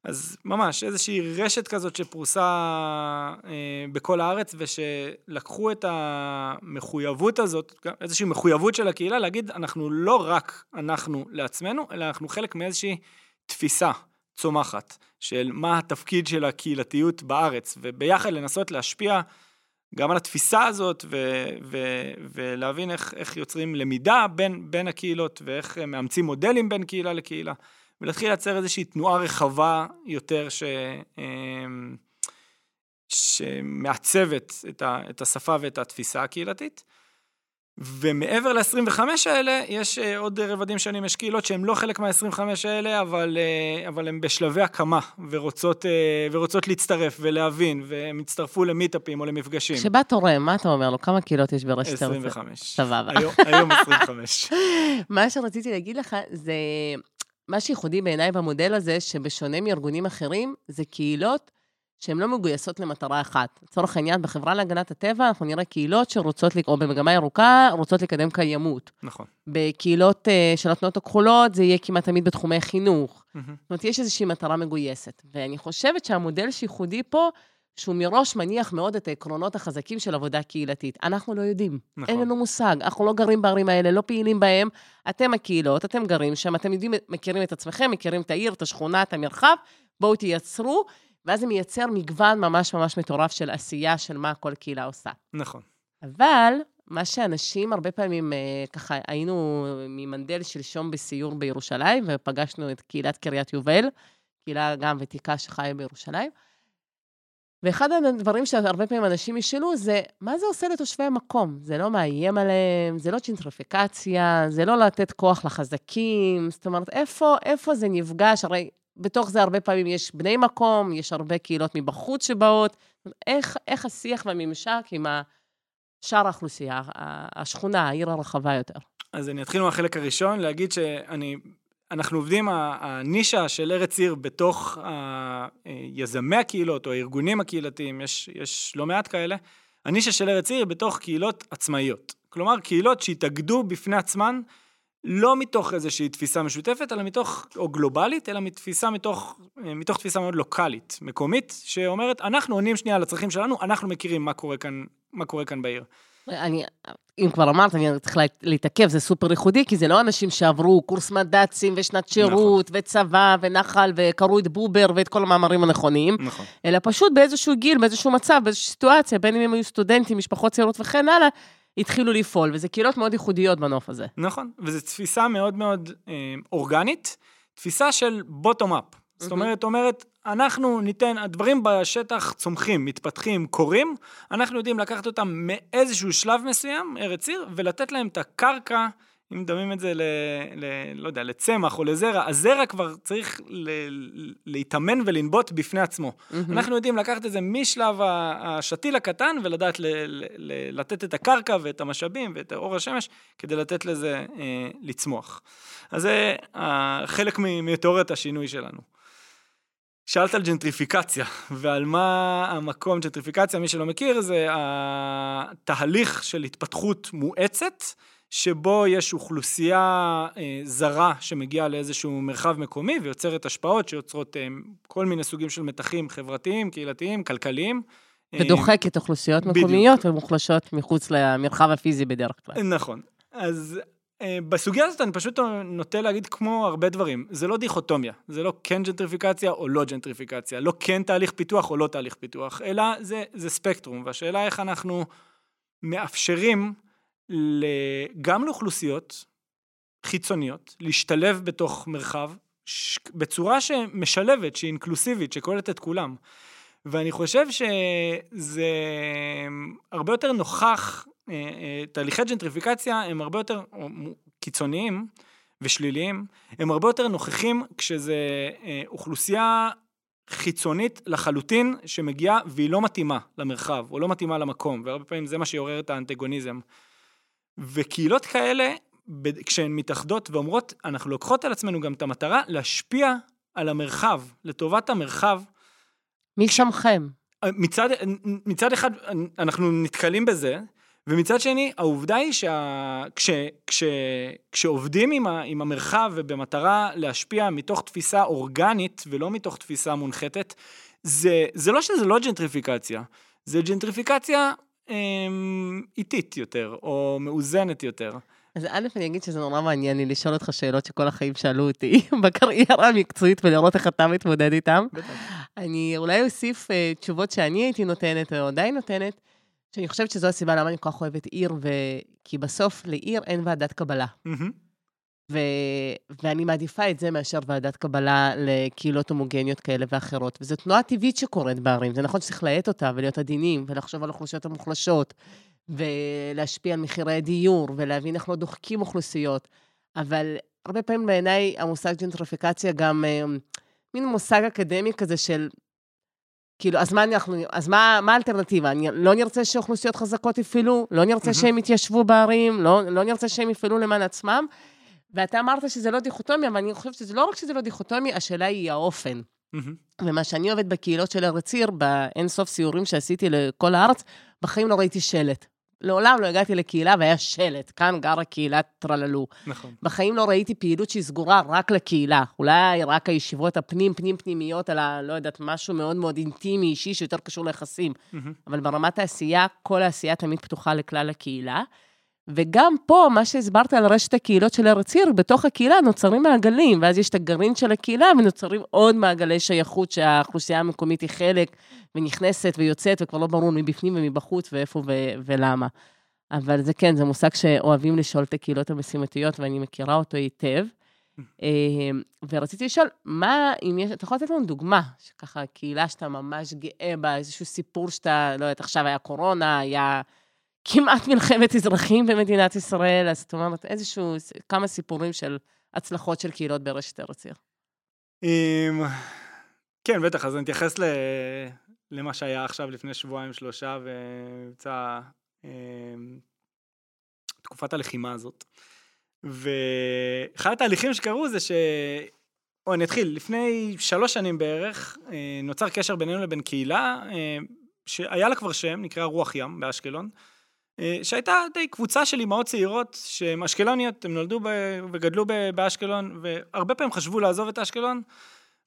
Speaker 3: אז ממש איזושהי רשת כזאת שפרוסה אה, בכל הארץ ושלקחו את המחויבות הזאת, איזושהי מחויבות של הקהילה להגיד אנחנו לא רק אנחנו לעצמנו, אלא אנחנו חלק מאיזושהי תפיסה צומחת של מה התפקיד של הקהילתיות בארץ, וביחד לנסות להשפיע גם על התפיסה הזאת ו- ו- ולהבין איך, איך יוצרים למידה בין, בין הקהילות ואיך מאמצים מודלים בין קהילה לקהילה. ולהתחיל לייצר איזושהי תנועה רחבה יותר ש... אמ, שמעצבת את, ה, את השפה ואת התפיסה הקהילתית. ומעבר ל-25 האלה, יש אה, עוד רבדים שונים, יש קהילות שהן לא חלק מה-25 האלה, אבל, אה, אבל הן בשלבי הקמה, ורוצות, אה, ורוצות להצטרף ולהבין, והן הצטרפו למיטאפים או למפגשים.
Speaker 2: כשבא תורם, מה אתה אומר לו? כמה קהילות יש ברשת
Speaker 3: 25.
Speaker 2: סבבה.
Speaker 3: היום, היום 25.
Speaker 2: מה שרציתי להגיד לך זה, מה שייחודי בעיניי במודל הזה, שבשונה מארגונים אחרים, זה קהילות שהן לא מגויסות למטרה אחת. לצורך העניין, בחברה להגנת הטבע, אנחנו נראה קהילות שרוצות, או במגמה ירוקה, רוצות לקדם קיימות.
Speaker 3: נכון.
Speaker 2: בקהילות uh, של התנועות הכחולות, זה יהיה כמעט תמיד בתחומי חינוך. Mm-hmm. זאת אומרת, יש איזושהי מטרה מגויסת. ואני חושבת שהמודל שייחודי פה, שהוא מראש מניח מאוד את העקרונות החזקים של עבודה קהילתית. אנחנו לא יודעים. נכון. אין לנו מושג. אנחנו לא גרים בערים האלה, לא פעילים בהם. אתם הקהילות, אתם גרים שם, אתם יודעים, מכירים את עצמכם, מכירים את העיר, את השכונה, את המרחב, בואו תייצרו, ואז זה מייצר מגוון ממש ממש מטורף של עשייה של מה כל קהילה עושה.
Speaker 3: נכון.
Speaker 2: אבל מה שאנשים, הרבה פעמים, אה, ככה, היינו ממנדל שלשום בסיור בירושלים, ופגשנו את קהילת קריית יובל, קהילה גם ותיקה שחיה בירושלים. ואחד הדברים שהרבה פעמים אנשים ישאלו זה, מה זה עושה לתושבי המקום? זה לא מאיים עליהם, זה לא צ'ינטריפיקציה, זה לא לתת כוח לחזקים, זאת אומרת, איפה, איפה זה נפגש? הרי בתוך זה הרבה פעמים יש בני מקום, יש הרבה קהילות מבחוץ שבאות. איך, איך השיח והממשק עם שאר האוכלוסייה, השכונה, העיר הרחבה יותר?
Speaker 3: אז אני אתחיל מהחלק הראשון, להגיד שאני אנחנו עובדים, הנישה של ארץ עיר בתוך יזמי הקהילות או הארגונים הקהילתיים, יש, יש לא מעט כאלה, הנישה של ארץ עיר בתוך קהילות עצמאיות. כלומר, קהילות שהתאגדו בפני עצמן לא מתוך איזושהי תפיסה משותפת, אלא מתוך, או גלובלית, אלא מתפיסה מתוך, אה, מתוך תפיסה מאוד לוקאלית, מקומית, שאומרת, אנחנו עונים שנייה על הצרכים שלנו, אנחנו מכירים מה קורה כאן, מה קורה כאן בעיר.
Speaker 2: אני, אם כבר אמרת, אני צריך להתעכב, זה סופר ייחודי, כי זה לא אנשים שעברו קורס מד"צים ושנת שירות, נכון. וצבא, ונחל, וקראו את בובר ואת כל המאמרים הנכונים,
Speaker 3: נכון.
Speaker 2: אלא פשוט באיזשהו גיל, באיזשהו מצב, באיזושהי סיטואציה, בין אם הם היו סטודנטים, משפחות צעירות וכן הלאה, התחילו לפעול, וזה קהילות מאוד ייחודיות בנוף הזה.
Speaker 3: נכון, וזו תפיסה מאוד מאוד אה, אורגנית, תפיסה של בוטום-אפ. Mm-hmm. זאת אומרת, אומרת, אנחנו ניתן, הדברים בשטח צומחים, מתפתחים, קורים, אנחנו יודעים לקחת אותם מאיזשהו שלב מסוים, ארץ עיר, ולתת להם את הקרקע. אם מדמים את זה ל... ל לא יודע, לצמח או לזרע, הזרע כבר צריך ל, להתאמן ולנבוט בפני עצמו. Mm-hmm. אנחנו יודעים לקחת את זה משלב השתיל הקטן ולדעת ל, ל, ל, לתת את הקרקע ואת המשאבים ואת אור השמש כדי לתת לזה אה, לצמוח. אז זה אה, חלק מתיאוריית השינוי שלנו. שאלת על ג'נטריפיקציה, ועל מה המקום ג'נטריפיקציה, מי שלא מכיר, זה התהליך של התפתחות מואצת. שבו יש אוכלוסייה אה, זרה שמגיעה לאיזשהו מרחב מקומי ויוצרת השפעות שיוצרות אה, כל מיני סוגים של מתחים חברתיים, קהילתיים, כלכליים.
Speaker 2: אה, ודוחקת אוכלוסיות בדיוק. מקומיות ומוחלשות מחוץ למרחב הפיזי בדרך כלל.
Speaker 3: נכון. אז בסוגיה הזאת אני פשוט נוטה להגיד כמו הרבה דברים, זה לא דיכוטומיה, זה לא כן ג'נטריפיקציה או לא ג'נטריפיקציה, לא כן תהליך פיתוח או לא תהליך פיתוח, אלא זה, זה ספקטרום, והשאלה איך אנחנו מאפשרים גם לאוכלוסיות חיצוניות להשתלב בתוך מרחב בצורה שמשלבת, שהיא אינקלוסיבית, שכוללת את כולם. ואני חושב שזה הרבה יותר נוכח, אה, אה, תהליכי ג'נטריפיקציה הם הרבה יותר קיצוניים ושליליים, הם הרבה יותר נוכחים כשזה אה, אוכלוסייה חיצונית לחלוטין שמגיעה והיא לא מתאימה למרחב, או לא מתאימה למקום, והרבה פעמים זה מה שיעורר את האנטגוניזם. וקהילות כאלה, כשהן מתאחדות ואומרות, אנחנו לוקחות על עצמנו גם את המטרה להשפיע על המרחב, לטובת המרחב.
Speaker 2: מי שמכם?
Speaker 3: מצד, מצד אחד, אנחנו נתקלים בזה, ומצד שני, העובדה היא שכשעובדים עם, עם המרחב ובמטרה להשפיע מתוך תפיסה אורגנית ולא מתוך תפיסה מונחתת, זה, זה לא שזה לא ג'נטריפיקציה, זה ג'נטריפיקציה אמ, איטית יותר, או מאוזנת יותר.
Speaker 2: אז א', אני אגיד שזה נורא מעניין לי לשאול אותך שאלות שכל החיים שאלו אותי בקריירה המקצועית ולראות איך אתה מתמודד איתם. אני אולי אוסיף uh, תשובות שאני הייתי נותנת, או עדיין נותנת, שאני חושבת שזו הסיבה למה אני כל כך אוהבת עיר, ו... כי בסוף לעיר אין ועדת קבלה. Mm-hmm. ו... ואני מעדיפה את זה מאשר ועדת קבלה לקהילות הומוגניות כאלה ואחרות. וזו תנועה טבעית שקורית בערים. זה נכון שצריך להאט אותה ולהיות עדינים, ולחשוב על האוכלוסיות המוחלשות, ולהשפיע על מחירי הדיור, ולהבין איך לא דוחקים אוכלוסיות. אבל הרבה פעמים בעיניי המושג ג'נטריפיקציה גם אה, מין מושג אקדמי כזה של כאילו, אז מה אנחנו, אז מה, מה האלטרנטיבה? אני, לא נרצה שאוכלוסיות חזקות יפעלו? לא נרצה שהם יתיישבו בערים? לא, לא נרצה שהם יפעלו למען עצמם? ואתה אמרת שזה לא דיכוטומיה, אבל אני חושבת שזה לא רק שזה לא דיכוטומיה, השאלה היא האופן. Mm-hmm. ומה שאני אוהבת בקהילות של ארץ עיר, באין סוף סיורים שעשיתי לכל הארץ, בחיים לא ראיתי שלט. לעולם לא הגעתי לקהילה והיה שלט, כאן גרה קהילת טרללו.
Speaker 3: נכון.
Speaker 2: בחיים לא ראיתי פעילות שהיא סגורה רק לקהילה. אולי רק הישיבות הפנים, פנים פנימיות על ה... לא יודעת, משהו מאוד מאוד אינטימי, אישי, שיותר קשור ליחסים. Mm-hmm. אבל ברמת העשייה, כל העשייה תמיד פתוחה לכלל הקהילה. וגם פה, מה שהסברת על רשת הקהילות של ארץ עיר, בתוך הקהילה נוצרים מעגלים, ואז יש את הגרעין של הקהילה, ונוצרים עוד מעגלי שייכות שהאוכלוסייה המקומית היא חלק, ונכנסת ויוצאת, וכבר לא ברור מבפנים ומבחוץ, ואיפה ו- ולמה. אבל זה כן, זה מושג שאוהבים לשאול את הקהילות המשימתיות, ואני מכירה אותו היטב. אמ, ורציתי לשאול, מה, אם יש, אתה יכול לתת לנו דוגמה, שככה קהילה שאתה ממש גאה בה, איזשהו סיפור שאתה, לא יודעת, עכשיו היה קורונה, היה... כמעט מלחמת אזרחים במדינת ישראל, אז זאת אומרת, איזשהו, כמה סיפורים של הצלחות של קהילות ברשת ארץ עיר.
Speaker 3: כן, בטח, אז אני אתייחס למה שהיה עכשיו לפני שבועיים, שלושה, ומבצע אמ, תקופת הלחימה הזאת. ואחד התהליכים שקרו זה ש... או אני אתחיל, לפני שלוש שנים בערך, אה, נוצר קשר בינינו לבין קהילה, אה, שהיה לה כבר שם, נקרא רוח ים באשקלון. אה, שהייתה די קבוצה של אימהות צעירות שהן אשקלוניות, הן נולדו ב, וגדלו ב, באשקלון, והרבה פעמים חשבו לעזוב את אשקלון,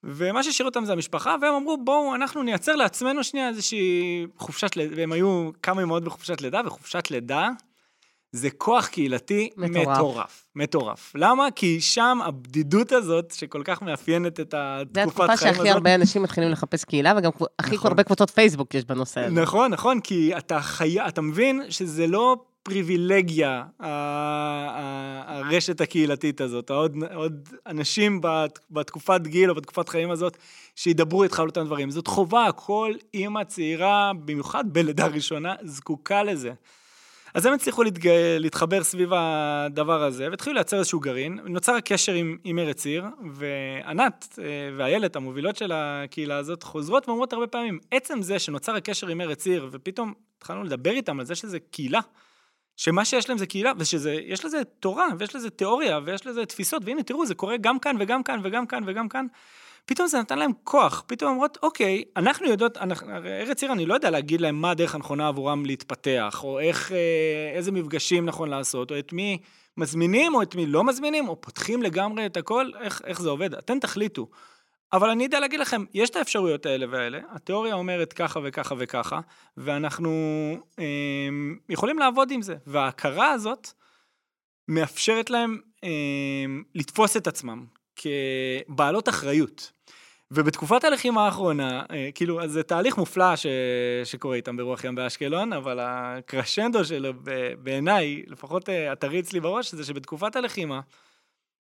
Speaker 3: ומה שהשאיר אותם זה המשפחה, והם אמרו, בואו, אנחנו נייצר לעצמנו שנייה איזושהי חופשת לידה, והם היו כמה אימהות בחופשת לידה, וחופשת לידה זה כוח קהילתי
Speaker 2: מטורף.
Speaker 3: מטורף. מטורף. למה? כי שם הבדידות הזאת, שכל כך מאפיינת את
Speaker 2: זה
Speaker 3: התקופת
Speaker 2: התקופה
Speaker 3: חיים
Speaker 2: שהכי
Speaker 3: הזאת,
Speaker 2: הרבה אנשים מתחילים לחפפש קהילה, וגם קבו- הכי
Speaker 3: נכון.
Speaker 2: הרבה קבוצות פייסבוק יש בנושא הזה.
Speaker 3: נכון, נכון, כי אתה חי... אתה מבין שזה לא פריבילגיה, הרשת הקהילתית הזאת, עוד, עוד אנשים בת, בתקופת גיל או בתקופת חיים הזאת, שידברו איתך על אותם דברים. זאת חובה, כל אימא צעירה, במיוחד בלידה ראשונה, זקוקה לזה. אז הם הצליחו להתג... להתחבר סביב הדבר הזה, והתחילו לייצר איזשהו גרעין. נוצר הקשר עם, עם ארץ עיר, וענת אה, ואיילת, המובילות של הקהילה הזאת, חוזרות ואומרות הרבה פעמים, עצם זה שנוצר הקשר עם ארץ עיר, ופתאום התחלנו לדבר איתם על זה שזה קהילה, שמה שיש להם זה קהילה, ושיש לזה תורה, ויש לזה תיאוריה, ויש לזה תפיסות, והנה תראו, זה קורה גם כאן וגם כאן וגם כאן וגם כאן. פתאום זה נתן להם כוח, פתאום אומרות, אוקיי, אנחנו יודעות, אנחנו, ארץ עיר, אני לא יודע להגיד להם מה הדרך הנכונה עבורם להתפתח, או איך, אה, איזה מפגשים נכון לעשות, או את מי מזמינים, או את מי לא מזמינים, או פותחים לגמרי את הכל, איך, איך זה עובד, אתם תחליטו. אבל אני יודע להגיד לכם, יש את האפשרויות האלה והאלה, התיאוריה אומרת ככה וככה וככה, ואנחנו אה, יכולים לעבוד עם זה. וההכרה הזאת מאפשרת להם אה, לתפוס את עצמם כבעלות אחריות. ובתקופת הלחימה האחרונה, אה, כאילו, אז זה תהליך מופלא ש... שקורה איתם ברוח ים באשקלון, אבל הקרשנדו שלו בעיניי, לפחות אה, הטרי אצלי בראש, זה שבתקופת הלחימה,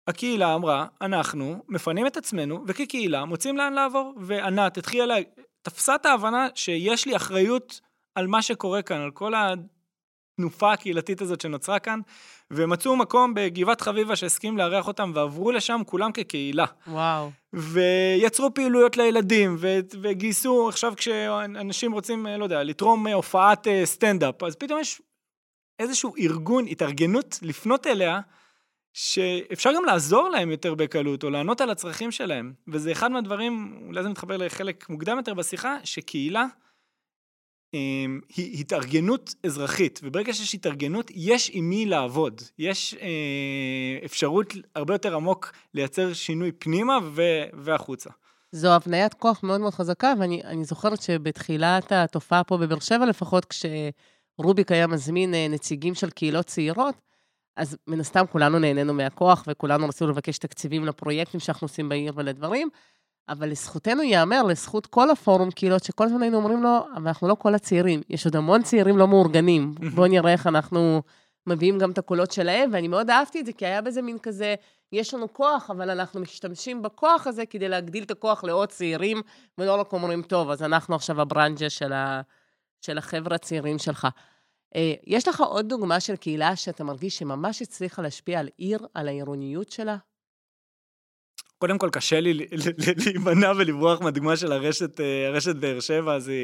Speaker 3: הקהילה אמרה, אנחנו מפנים את עצמנו, וכקהילה מוצאים לאן לעבור. וענת התחילה, לה... תפסה את ההבנה שיש לי אחריות על מה שקורה כאן, על כל התנופה הקהילתית הזאת שנוצרה כאן, ומצאו מקום בגבעת חביבה שהסכים לארח אותם, ועברו לשם כולם כקהילה.
Speaker 2: וואו.
Speaker 3: ויצרו פעילויות לילדים, ו- וגייסו, עכשיו כשאנשים רוצים, לא יודע, לתרום הופעת אה, סטנדאפ, אז פתאום יש איזשהו ארגון, התארגנות, לפנות אליה, שאפשר גם לעזור להם יותר בקלות, או לענות על הצרכים שלהם. וזה אחד מהדברים, אולי זה מתחבר לחלק מוקדם יותר בשיחה, שקהילה אה, היא התארגנות אזרחית, וברגע שיש התארגנות, יש עם מי לעבוד. יש אה, אפשרות הרבה יותר עמוק לייצר שינוי פנימה ו- והחוצה.
Speaker 2: זו הבניית כוח מאוד מאוד חזקה, ואני אני זוכרת שבתחילת התופעה פה בבאר שבע לפחות, כשרוביק היה מזמין אה, נציגים של קהילות צעירות, אז מן הסתם כולנו נהנינו מהכוח, וכולנו רצינו לבקש תקציבים לפרויקטים שאנחנו עושים בעיר ולדברים, אבל לזכותנו ייאמר, לזכות כל הפורום קהילות, שכל הזמן היינו אומרים לו, אבל אנחנו לא כל הצעירים, יש עוד המון צעירים לא מאורגנים, בואו נראה איך אנחנו מביאים גם את הקולות שלהם, ואני מאוד אהבתי את זה, כי היה בזה מין כזה, יש לנו כוח, אבל אנחנו משתמשים בכוח הזה כדי להגדיל את הכוח לעוד צעירים, ולא רק אומרים, טוב, אז אנחנו עכשיו הברנג'ה של, ה... של החבר'ה הצעירים שלך. אה, יש לך עוד דוגמה של קהילה שאתה מרגיש שממש הצליחה להשפיע על עיר, על העירוניות שלה?
Speaker 3: קודם כל, קשה לי להימנע ולברוח מהדוגמה של הרשת, אה, הרשת באר שבע, זה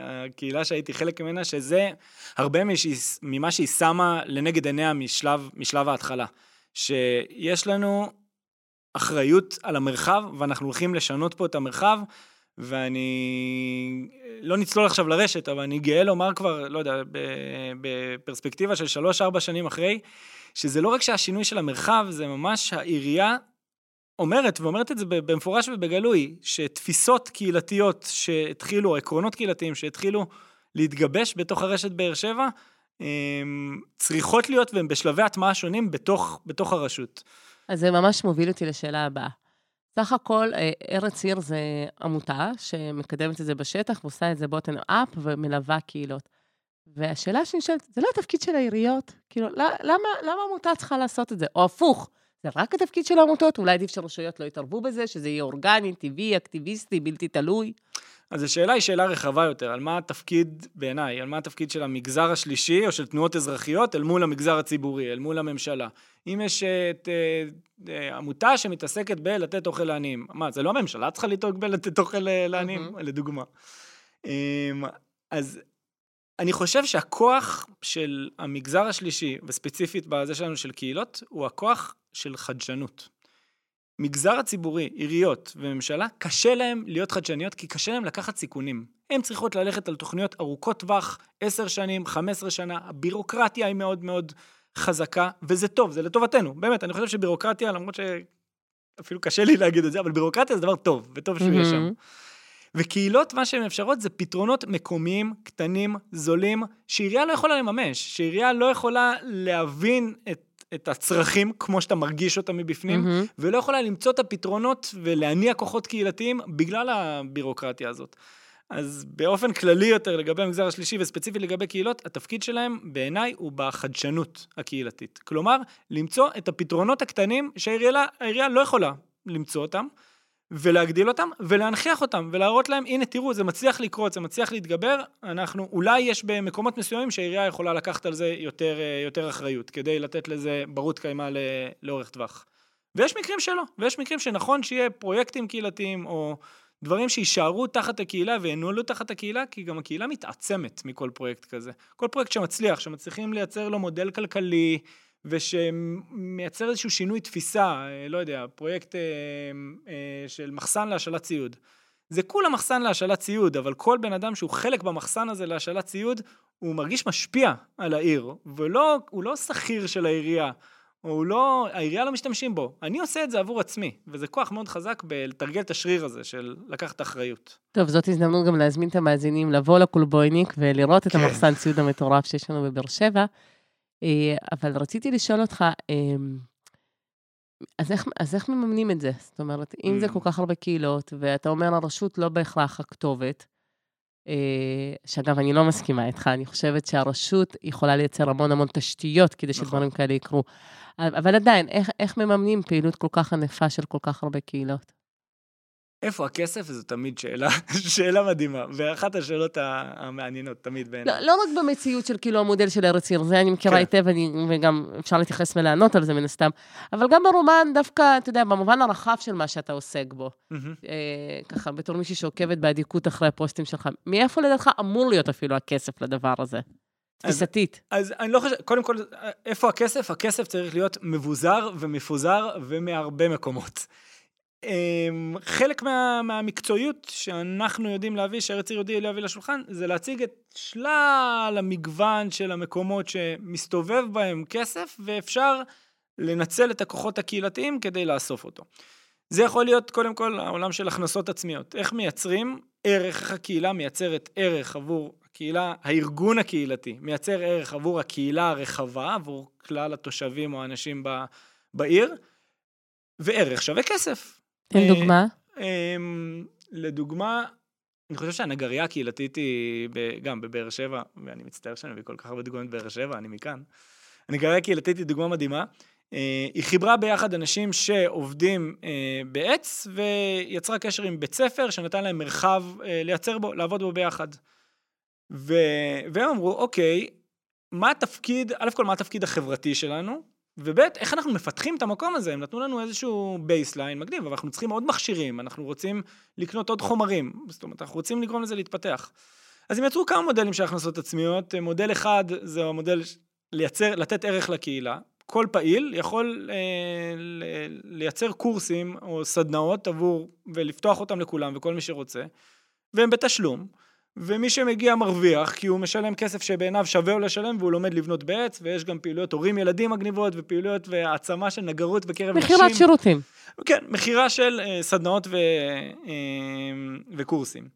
Speaker 3: הקהילה שהייתי חלק ממנה, שזה הרבה משהיא- ממה שהיא שמה לנגד עיניה משלב, משלב ההתחלה. שיש לנו אחריות על המרחב, ואנחנו הולכים לשנות פה את המרחב, ואני לא נצלול עכשיו לרשת, אבל אני גאה לומר כבר, לא יודע, בפרספקטיבה של שלוש-ארבע שנים אחרי, שזה לא רק שהשינוי של המרחב, זה ממש העירייה אומרת, ואומרת את זה במפורש ובגלוי, שתפיסות קהילתיות שהתחילו, עקרונות קהילתיים שהתחילו להתגבש בתוך הרשת באר שבע, הם צריכות להיות, והן בשלבי הטמעה שונים בתוך, בתוך הרשות.
Speaker 2: אז זה ממש מוביל אותי לשאלה הבאה. סך הכל, אה, ארץ עיר זה עמותה שמקדמת את זה בשטח ועושה את זה בוטן אפ ומלווה קהילות. והשאלה שאני שואלת, זה לא התפקיד של העיריות? כאילו, למה, למה עמותה צריכה לעשות את זה? או הפוך, זה רק התפקיד של העמותות? אולי עדיף שרשויות לא יתערבו בזה, שזה יהיה אורגני, טבעי, אקטיביסטי, בלתי תלוי?
Speaker 3: אז השאלה היא שאלה רחבה יותר, על מה התפקיד, בעיניי, על מה התפקיד של המגזר השלישי, או של תנועות אזרחיות, אל מול המגזר הציבורי, אל מול הממשלה. אם יש את אה, אה, עמותה שמתעסקת בלתת אוכל לעניים, מה, זה לא הממשלה צריכה לדאוג בלתת אוכל אה, לעניים,
Speaker 2: מהמם.
Speaker 3: לדוגמה. אמ, אז אני חושב שהכוח של המגזר השלישי, וספציפית בזה שלנו של קהילות, הוא הכוח של חדשנות. מגזר הציבורי, עיריות וממשלה, קשה להם להיות חדשניות, כי קשה להם לקחת סיכונים. הן צריכות ללכת על תוכניות ארוכות טווח, 10 שנים, 15 שנה, הבירוקרטיה היא מאוד מאוד חזקה, וזה טוב, זה לטובתנו, באמת, אני חושב שבירוקרטיה, למרות שאפילו קשה לי להגיד את זה, אבל בירוקרטיה זה דבר טוב, וטוב שהוא יהיה שם. וקהילות, מה שהן אפשרות זה פתרונות מקומיים, קטנים, זולים, שעירייה לא יכולה לממש, שעירייה לא יכולה להבין את, את הצרכים כמו שאתה מרגיש אותם מבפנים,
Speaker 2: מהמם.
Speaker 3: ולא יכולה למצוא את הפתרונות ולהניע כוחות קהילתיים בגלל הבירוקרטיה הזאת. אז באופן כללי יותר לגבי המגזר השלישי וספציפית לגבי קהילות, התפקיד שלהם בעיניי הוא בחדשנות הקהילתית. כלומר, למצוא את הפתרונות הקטנים שהעירייה העירייה לא יכולה למצוא אותם, ולהגדיל אותם, ולהנכיח אותם, ולהראות להם, הנה תראו, זה מצליח לקרות, זה מצליח להתגבר, אנחנו, אולי יש במקומות מסוימים שהעירייה יכולה לקחת על זה יותר, אה, יותר אחריות, כדי לתת לזה ברות קיימא לאורך טווח. ויש מקרים שלא, ויש מקרים שנכון שיהיה פרויקטים קהילתיים, או דברים שיישארו תחת הקהילה וינוהלו תחת הקהילה, כי גם הקהילה מתעצמת מכל פרויקט כזה. כל פרויקט שמצליח, שמצליחים לייצר לו מודל כלכלי, ושמייצר איזשהו שינוי תפיסה, אה, לא יודע, פרויקט אה, אה, של מחסן להשאלת ציוד. זה כולה מחסן להשאלת ציוד, אבל כל בן אדם שהוא חלק במחסן הזה להשאלת ציוד, הוא מרגיש משפיע על העיר, ולא, הוא לא שכיר של העירייה, הוא לא, העירייה לא משתמשים בו. אני עושה את זה עבור עצמי, וזה כוח מאוד חזק בלתרגל את השריר הזה של לקחת אחריות.
Speaker 2: טוב, זאת הזדמנות גם להזמין את המאזינים לבוא לקולבויניק ולראות את
Speaker 3: כן.
Speaker 2: המחסן ציוד המטורף שיש לנו בבאר שבע. אה, אבל רציתי לשאול אותך, אה, אז איך, אז איך מממנים את זה? זאת אומרת, אם זה
Speaker 3: Mm.
Speaker 2: כל כך הרבה קהילות, ואתה אומר הרשות לא בהכרח הכתובת, אה, שאגב, אני לא מסכימה איתך, אני חושבת שהרשות יכולה לייצר המון המון תשתיות כדי
Speaker 3: נכון.
Speaker 2: שדברים כאלה יקרו. אבל עדיין, איך, איך מממנים פעילות כל כך ענפה של כל כך הרבה קהילות?
Speaker 3: איפה הכסף? זו תמיד שאלה, שאלה מדהימה, ואחת השאלות המעניינות תמיד בעיניי.
Speaker 2: לא, לא רק במציאות של כאילו המודל של ארץ עיר, זה אני מכירה
Speaker 3: כן.
Speaker 2: היטב, אני, וגם אפשר להתייחס ולענות על זה מן הסתם, אבל גם ברומן דווקא, אתה יודע, במובן הרחב של מה שאתה עוסק בו,
Speaker 3: מהמם.
Speaker 2: אה, ככה, בתור מישהי שעוקבת באדיקות אחרי הפוסטים שלך, מאיפה לדעתך אמור להיות אפילו הכסף לדבר הזה?
Speaker 3: אז-
Speaker 2: תפיסתית.
Speaker 3: אז אני לא חושב, קודם כל, איפה הכסף? הכסף צריך להיות מבוזר ומפוזר ומהרבה מקומות. אמ, חלק מה, מהמקצועיות שאנחנו יודעים להביא, שארץ עיר יודעים להביא לשולחן, זה להציג את שלל המגוון של המקומות שמסתובב בהם כסף, ואפשר לנצל את הכוחות הקהילתיים כדי לאסוף אותו. זה יכול להיות קודם כל העולם של הכנסות עצמיות. איך מייצרים ערך, איך הקהילה מייצרת ערך עבור הקהילה, הארגון הקהילתי מייצר ערך עבור הקהילה הרחבה, עבור כלל התושבים או האנשים ב, בעיר, וערך שווה כסף.
Speaker 2: תן
Speaker 3: אה,
Speaker 2: דוגמה.
Speaker 3: אמ, לדוגמה, אני חושב שהנגרייה הקהילתית היא גם בבאר שבע, ואני מצטער שאני מביא כל כך הרבה דוגמאות בבאר שבע, אני מכאן. הנגרייה הקהילתית היא דוגמה מדהימה. אה, היא חיברה ביחד אנשים שעובדים אה, בעץ, ויצרה קשר עם בית ספר שנתן להם מרחב לייצר בו, לעבוד בו ביחד. ו... והם אמרו, אוקיי, מה התפקיד, א' כל מה התפקיד החברתי שלנו, וב' איך אנחנו מפתחים את המקום הזה, הם נתנו לנו איזשהו baseline מגניב, אבל אנחנו צריכים עוד מכשירים, אנחנו רוצים לקנות עוד חומרים, זאת אומרת, אנחנו רוצים לגרום לזה להתפתח. אז הם יצרו כמה מודלים של הכנסות עצמיות, מודל אחד זה המודל לייצר, לתת ערך לקהילה. כל פעיל יכול אה, לייצר קורסים או סדנאות עבור, ולפתוח אותם לכולם וכל מי שרוצה, והם בתשלום. ומי שמגיע מרוויח, כי הוא משלם כסף שבעיניו שווה לו לשלם, והוא לומד לבנות בעץ, ויש גם פעילויות הורים ילדים מגניבות, ופעילויות והעצמה של נגרות בקרב נשים.
Speaker 2: מכירת שירותים.
Speaker 3: כן, מכירה של אה, סדנאות ו, אה, וקורסים.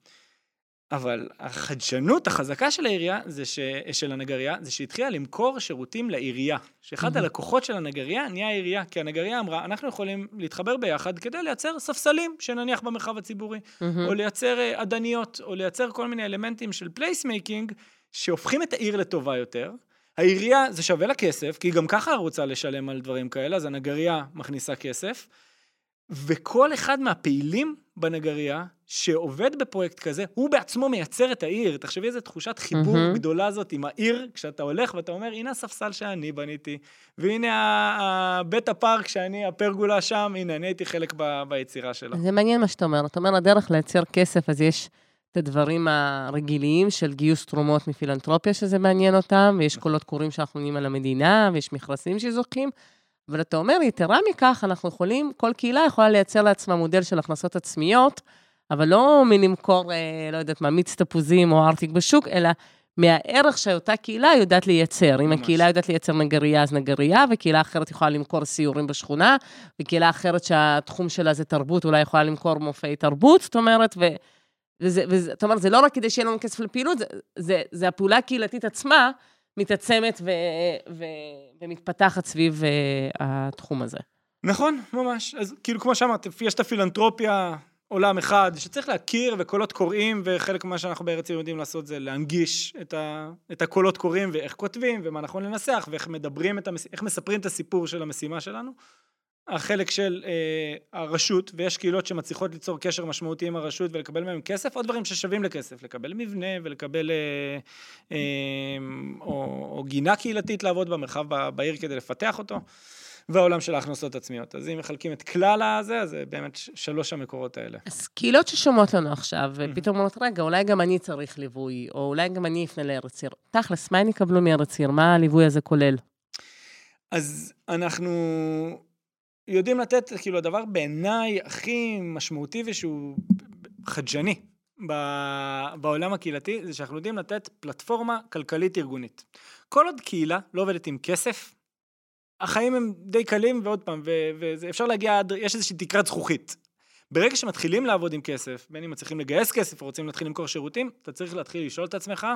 Speaker 3: אבל החדשנות החזקה של העירייה, זה ש, של הנגרייה, זה שהתחילה למכור שירותים לעירייה. שאחד
Speaker 2: מהמם.
Speaker 3: הלקוחות של הנגרייה נהיה העירייה, כי הנגרייה אמרה, אנחנו יכולים להתחבר ביחד כדי לייצר ספסלים שנניח במרחב הציבורי.
Speaker 2: מהמם.
Speaker 3: או לייצר אה, עדניות, או לייצר כל מיני אלמנטים של placemaking, שהופכים את העיר לטובה יותר. העירייה, זה שווה לה כסף, כי היא גם ככה רוצה לשלם על דברים כאלה, אז הנגרייה מכניסה כסף. וכל אחד מהפעילים בנגרייה, שעובד בפרויקט כזה, הוא בעצמו מייצר את העיר. תחשבי איזה תחושת חיבור
Speaker 2: מהמם.
Speaker 3: גדולה זאת עם העיר, כשאתה הולך ואתה אומר, הנה הספסל שאני בניתי, והנה בית הפארק שאני, הפרגולה שם, הנה, אני הייתי חלק ב- ביצירה שלה.
Speaker 2: זה מעניין מה שאתה אומר. אתה אומר, הדרך לייצר כסף, אז יש את הדברים הרגילים של גיוס תרומות מפילנטרופיה, שזה מעניין אותם, ויש קולות קוראים שאנחנו עונים על המדינה, ויש מכרזים שזוכים. אבל אתה אומר, יתרה מכך, אנחנו יכולים, כל קהילה יכולה לייצר לעצמה מודל של הכנסות עצמיות, אבל לא מלמכור, אה, לא יודעת מה, מיץ תפוזים או ארטיק בשוק, אלא מהערך שאותה קהילה יודעת לייצר. אם
Speaker 3: ממש.
Speaker 2: הקהילה יודעת לייצר נגרייה, אז נגרייה, וקהילה אחרת יכולה למכור סיורים בשכונה, וקהילה אחרת שהתחום שלה זה תרבות, אולי יכולה למכור מופעי תרבות, זאת אומרת, ו... וזה, וזה, זאת אומרת, זה לא רק כדי שיהיה לנו כסף לפעילות, זה, זה, זה הפעולה הקהילתית עצמה מתעצמת ו, ו, ומתפתחת סביב uh, התחום הזה.
Speaker 3: נכון, ממש. אז כאילו, כמו שאמרת, יש את הפילנטרופיה, עולם אחד, שצריך להכיר וקולות קוראים, וחלק ממה שאנחנו בארץ יודעים לעשות זה להנגיש את, ה, את הקולות קוראים, ואיך כותבים, ומה נכון לנסח, ואיך מדברים את המס... איך מספרים את הסיפור של המשימה שלנו. החלק של אה, הרשות, ויש קהילות שמצליחות ליצור קשר משמעותי עם הרשות ולקבל מהם כסף, או דברים ששווים לכסף, לקבל מבנה ולקבל, אה, אה, או, או גינה קהילתית לעבוד במרחב בעיר כדי לפתח אותו, והעולם של ההכנסות עצמיות. אז אם מחלקים את כלל הזה, אז זה באמת שלוש המקורות האלה.
Speaker 2: אז קהילות ששומעות לנו עכשיו, ופתאום אומרות, רגע, אולי גם אני צריך ליווי, או אולי גם אני אפנה לארץ עיר. תכלס, מה הם יקבלו מארץ עיר? מה הליווי הזה כולל?
Speaker 3: אז אנחנו יודעים לתת, כאילו, הדבר בעיניי הכי משמעותי ושהוא חדשני ב- בעולם הקהילתי, זה שאנחנו יודעים לתת פלטפורמה כלכלית ארגונית. כל עוד קהילה לא עובדת עם כסף, החיים הם די קלים, ועוד פעם, ואפשר להגיע עד, יש איזושהי תקרת זכוכית. ברגע שמתחילים לעבוד עם כסף, בין אם מצליחים לגייס כסף או רוצים להתחיל למכור שירותים, אתה צריך להתחיל לשאול את עצמך,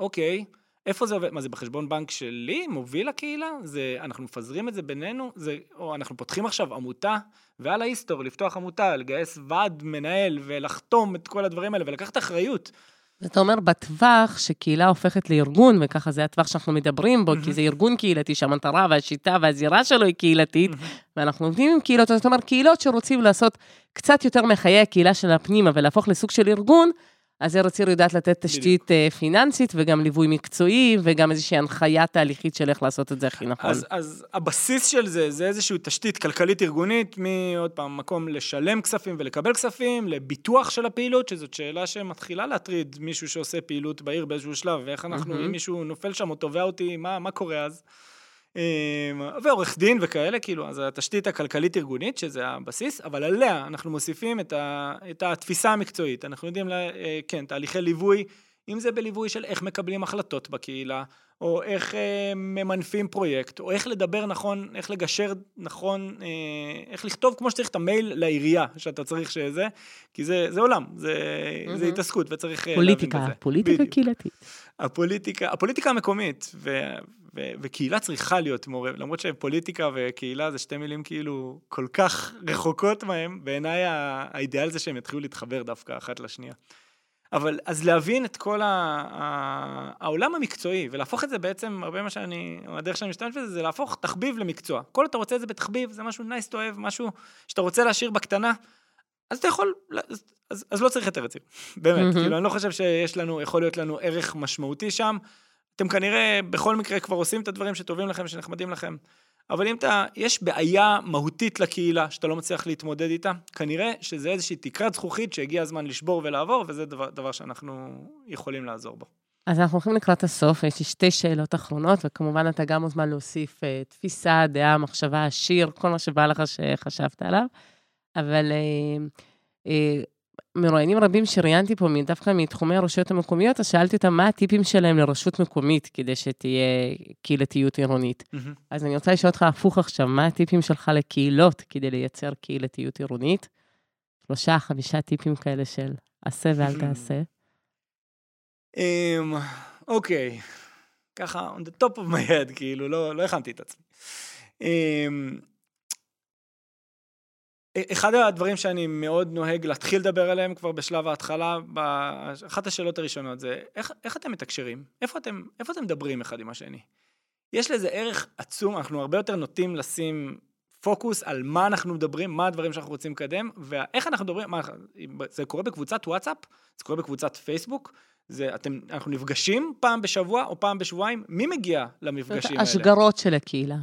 Speaker 3: אוקיי, איפה זה עובד? מה זה בחשבון בנק שלי? מוביל הקהילה? זה, אנחנו מפזרים את זה בינינו? זה, או אנחנו פותחים עכשיו עמותה, ועל ההיסטור לפתוח עמותה, לגייס ועד מנהל ולחתום את כל הדברים האלה ולקחת אחריות.
Speaker 2: אתה אומר, בטווח שקהילה הופכת לארגון, וככה זה הטווח שאנחנו מדברים בו, כי זה ארגון קהילתי שהמטרה והשיטה והזירה שלו היא קהילתית, ואנחנו עובדים עם קהילות, זאת אומרת, קהילות שרוצים לעשות קצת יותר מחיי הקהילה של הפנימה ולהפוך לסוג של ארגון, אז ארץ עיר יודעת לתת תשתית אה, פיננסית וגם ליווי מקצועי, וגם איזושהי הנחיה תהליכית של איך לעשות את זה הכי נכון.
Speaker 3: אז, אז הבסיס של זה, זה איזושהי תשתית כלכלית ארגונית, מעוד פעם, מקום לשלם כספים ולקבל כספים, לביטוח של הפעילות, שזאת שאלה שמתחילה להטריד מישהו שעושה פעילות בעיר באיזשהו שלב, ואיך אנחנו,
Speaker 2: מהמם.
Speaker 3: אם מישהו נופל שם או תובע אותי, מה, מה קורה אז? אמ, ועורך דין וכאלה, כאילו, אז התשתית הכלכלית ארגונית, שזה הבסיס, אבל עליה אנחנו מוסיפים את, ה, את התפיסה המקצועית. אנחנו יודעים, לה, אה, כן, תהליכי ליווי, אם זה בליווי של איך מקבלים החלטות בקהילה, או איך אה, ממנפים פרויקט, או איך לדבר נכון, איך לגשר נכון, אה, איך לכתוב כמו שצריך את המייל לעירייה שאתה צריך שזה, כי זה, זה עולם, זה, זה
Speaker 2: מהמם.
Speaker 3: התעסקות וצריך אה, להבין
Speaker 2: פוליטיקה. פוליטיקה
Speaker 3: בדיוק.
Speaker 2: קהילתית.
Speaker 3: הפוליטיקה, הפוליטיקה המקומית, ו, ו, וקהילה צריכה להיות מעורבת, למרות שפוליטיקה וקהילה זה שתי מילים כאילו כל כך רחוקות מהם, בעיניי האידיאל זה שהם יתחילו להתחבר דווקא אחת לשנייה. אבל אז להבין את כל ה, ה, העולם המקצועי, ולהפוך את זה בעצם, הרבה מה שאני, הדרך שאני משתמש בזה, זה להפוך תחביב למקצוע. כל אתה רוצה את זה בתחביב, זה משהו nice to have, משהו שאתה רוצה להשאיר בקטנה, אז אתה יכול, אז, אז, אז לא צריך ארץ עיר, באמת,
Speaker 2: מהמם.
Speaker 3: כאילו, אני לא חושב שיש לנו, יכול להיות לנו ערך משמעותי שם. אתם כנראה בכל מקרה כבר עושים את הדברים שטובים לכם, שנחמדים לכם. אבל אם אתה, יש בעיה מהותית לקהילה שאתה לא מצליח להתמודד איתה, כנראה שזה איזושהי תקרת זכוכית שהגיע הזמן לשבור ולעבור, וזה דבר, דבר שאנחנו יכולים לעזור בו.
Speaker 2: אז אנחנו הולכים לקראת הסוף, יש לי שתי שאלות אחרונות, וכמובן אתה גם מוזמן להוסיף אה, תפיסה, דעה, מחשבה, שיר, כל מה שבא לך שחשבת עליו. אבל אה, אה, מרואיינים רבים שראיינתי פה, דווקא מתחומי הרשויות המקומיות, אז שאלתי אותם מה הטיפים שלהם לרשות מקומית כדי שתהיה קהילתיות עירונית. אז אני רוצה לשאול אותך הפוך עכשיו, מה הטיפים שלך לקהילות כדי לייצר קהילתיות עירונית? שלושה, חמישה טיפים כאלה של עשה ואל תעשה.
Speaker 3: אמ, אוקיי, ככה, on the top of my head, כאילו, לא, לא הכנתי את עצמי. אחד הדברים שאני מאוד נוהג להתחיל לדבר עליהם כבר בשלב ההתחלה, אחת השאלות הראשונות זה, איך, איך אתם מתקשרים? איפה אתם, איפה אתם מדברים אחד עם השני? יש לזה ערך עצום, אנחנו הרבה יותר נוטים לשים פוקוס על מה אנחנו מדברים, מה הדברים שאנחנו רוצים לקדם, ואיך אנחנו מדברים, מה, זה קורה בקבוצת וואטסאפ, זה קורה בקבוצת פייסבוק, זה, אתם, אנחנו נפגשים פעם בשבוע או פעם בשבועיים, מי מגיע למפגשים האלה?
Speaker 2: השגרות של הקהילה.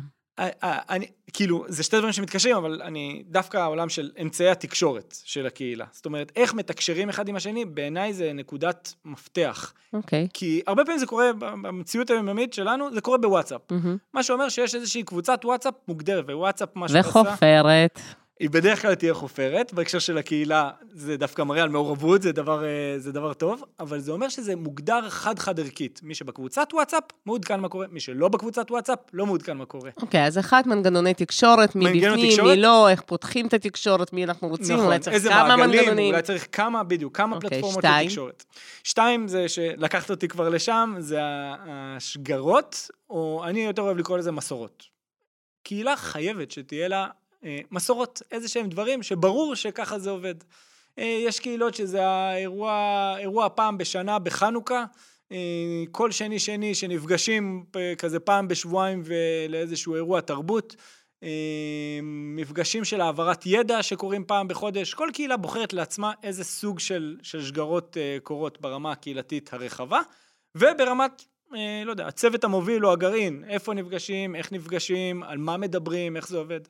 Speaker 3: אני, כאילו, זה שתי דברים שמתקשרים, אבל אני, דווקא העולם של אמצעי התקשורת של הקהילה. זאת אומרת, איך מתקשרים אחד עם השני, בעיניי זה נקודת מפתח.
Speaker 2: אוקיי.
Speaker 3: כי הרבה פעמים זה קורה, במציאות היומיומית שלנו, זה קורה בוואטסאפ.
Speaker 2: מהמם.
Speaker 3: מה שאומר שיש איזושהי קבוצת וואטסאפ מוגדרת, ווואטסאפ, מה שעושה...
Speaker 2: וחופרת.
Speaker 3: היא בדרך כלל תהיה חופרת, בהקשר של הקהילה זה דווקא מראה על מעורבות, זה דבר, אה, זה דבר טוב, אבל זה אומר שזה מוגדר חד-חד ערכית. מי שבקבוצת וואטסאפ, מעודכן מה קורה, מי שלא בקבוצת וואטסאפ, לא מעודכן מה קורה.
Speaker 2: אוקיי, okay, אז אחד, מנגנוני תקשורת, מי בפנים, תקשורת? מי לא, איך פותחים את התקשורת, מי אנחנו רוצים, נכון, אולי צריך כמה מעגלים, מנגנונים.
Speaker 3: אולי צריך כמה, בדיוק, כמה okay, אוקיי, פלטפורמות שתיים. לתקשורת. שתיים, זה שלקחת אותי כבר לשם, זה השגרות, או אני יותר אוהב לקרוא לזה מסורות. קהילה חייבת שתהיה לה מסורות, איזה שהם דברים שברור שככה זה עובד. אה, יש קהילות שזה האירוע, אירוע פעם בשנה בחנוכה, אה, כל שני שני שנפגשים כזה פעם בשבועיים לאיזשהו אירוע תרבות, מפגשים של העברת ידע שקורים פעם בחודש, כל קהילה בוחרת לעצמה איזה סוג של, של שגרות קורות ברמה הקהילתית הרחבה, וברמת לא יודע, הצוות המוביל או הגרעין, איפה נפגשים, איך נפגשים, על מה מדברים, איך זה עובד.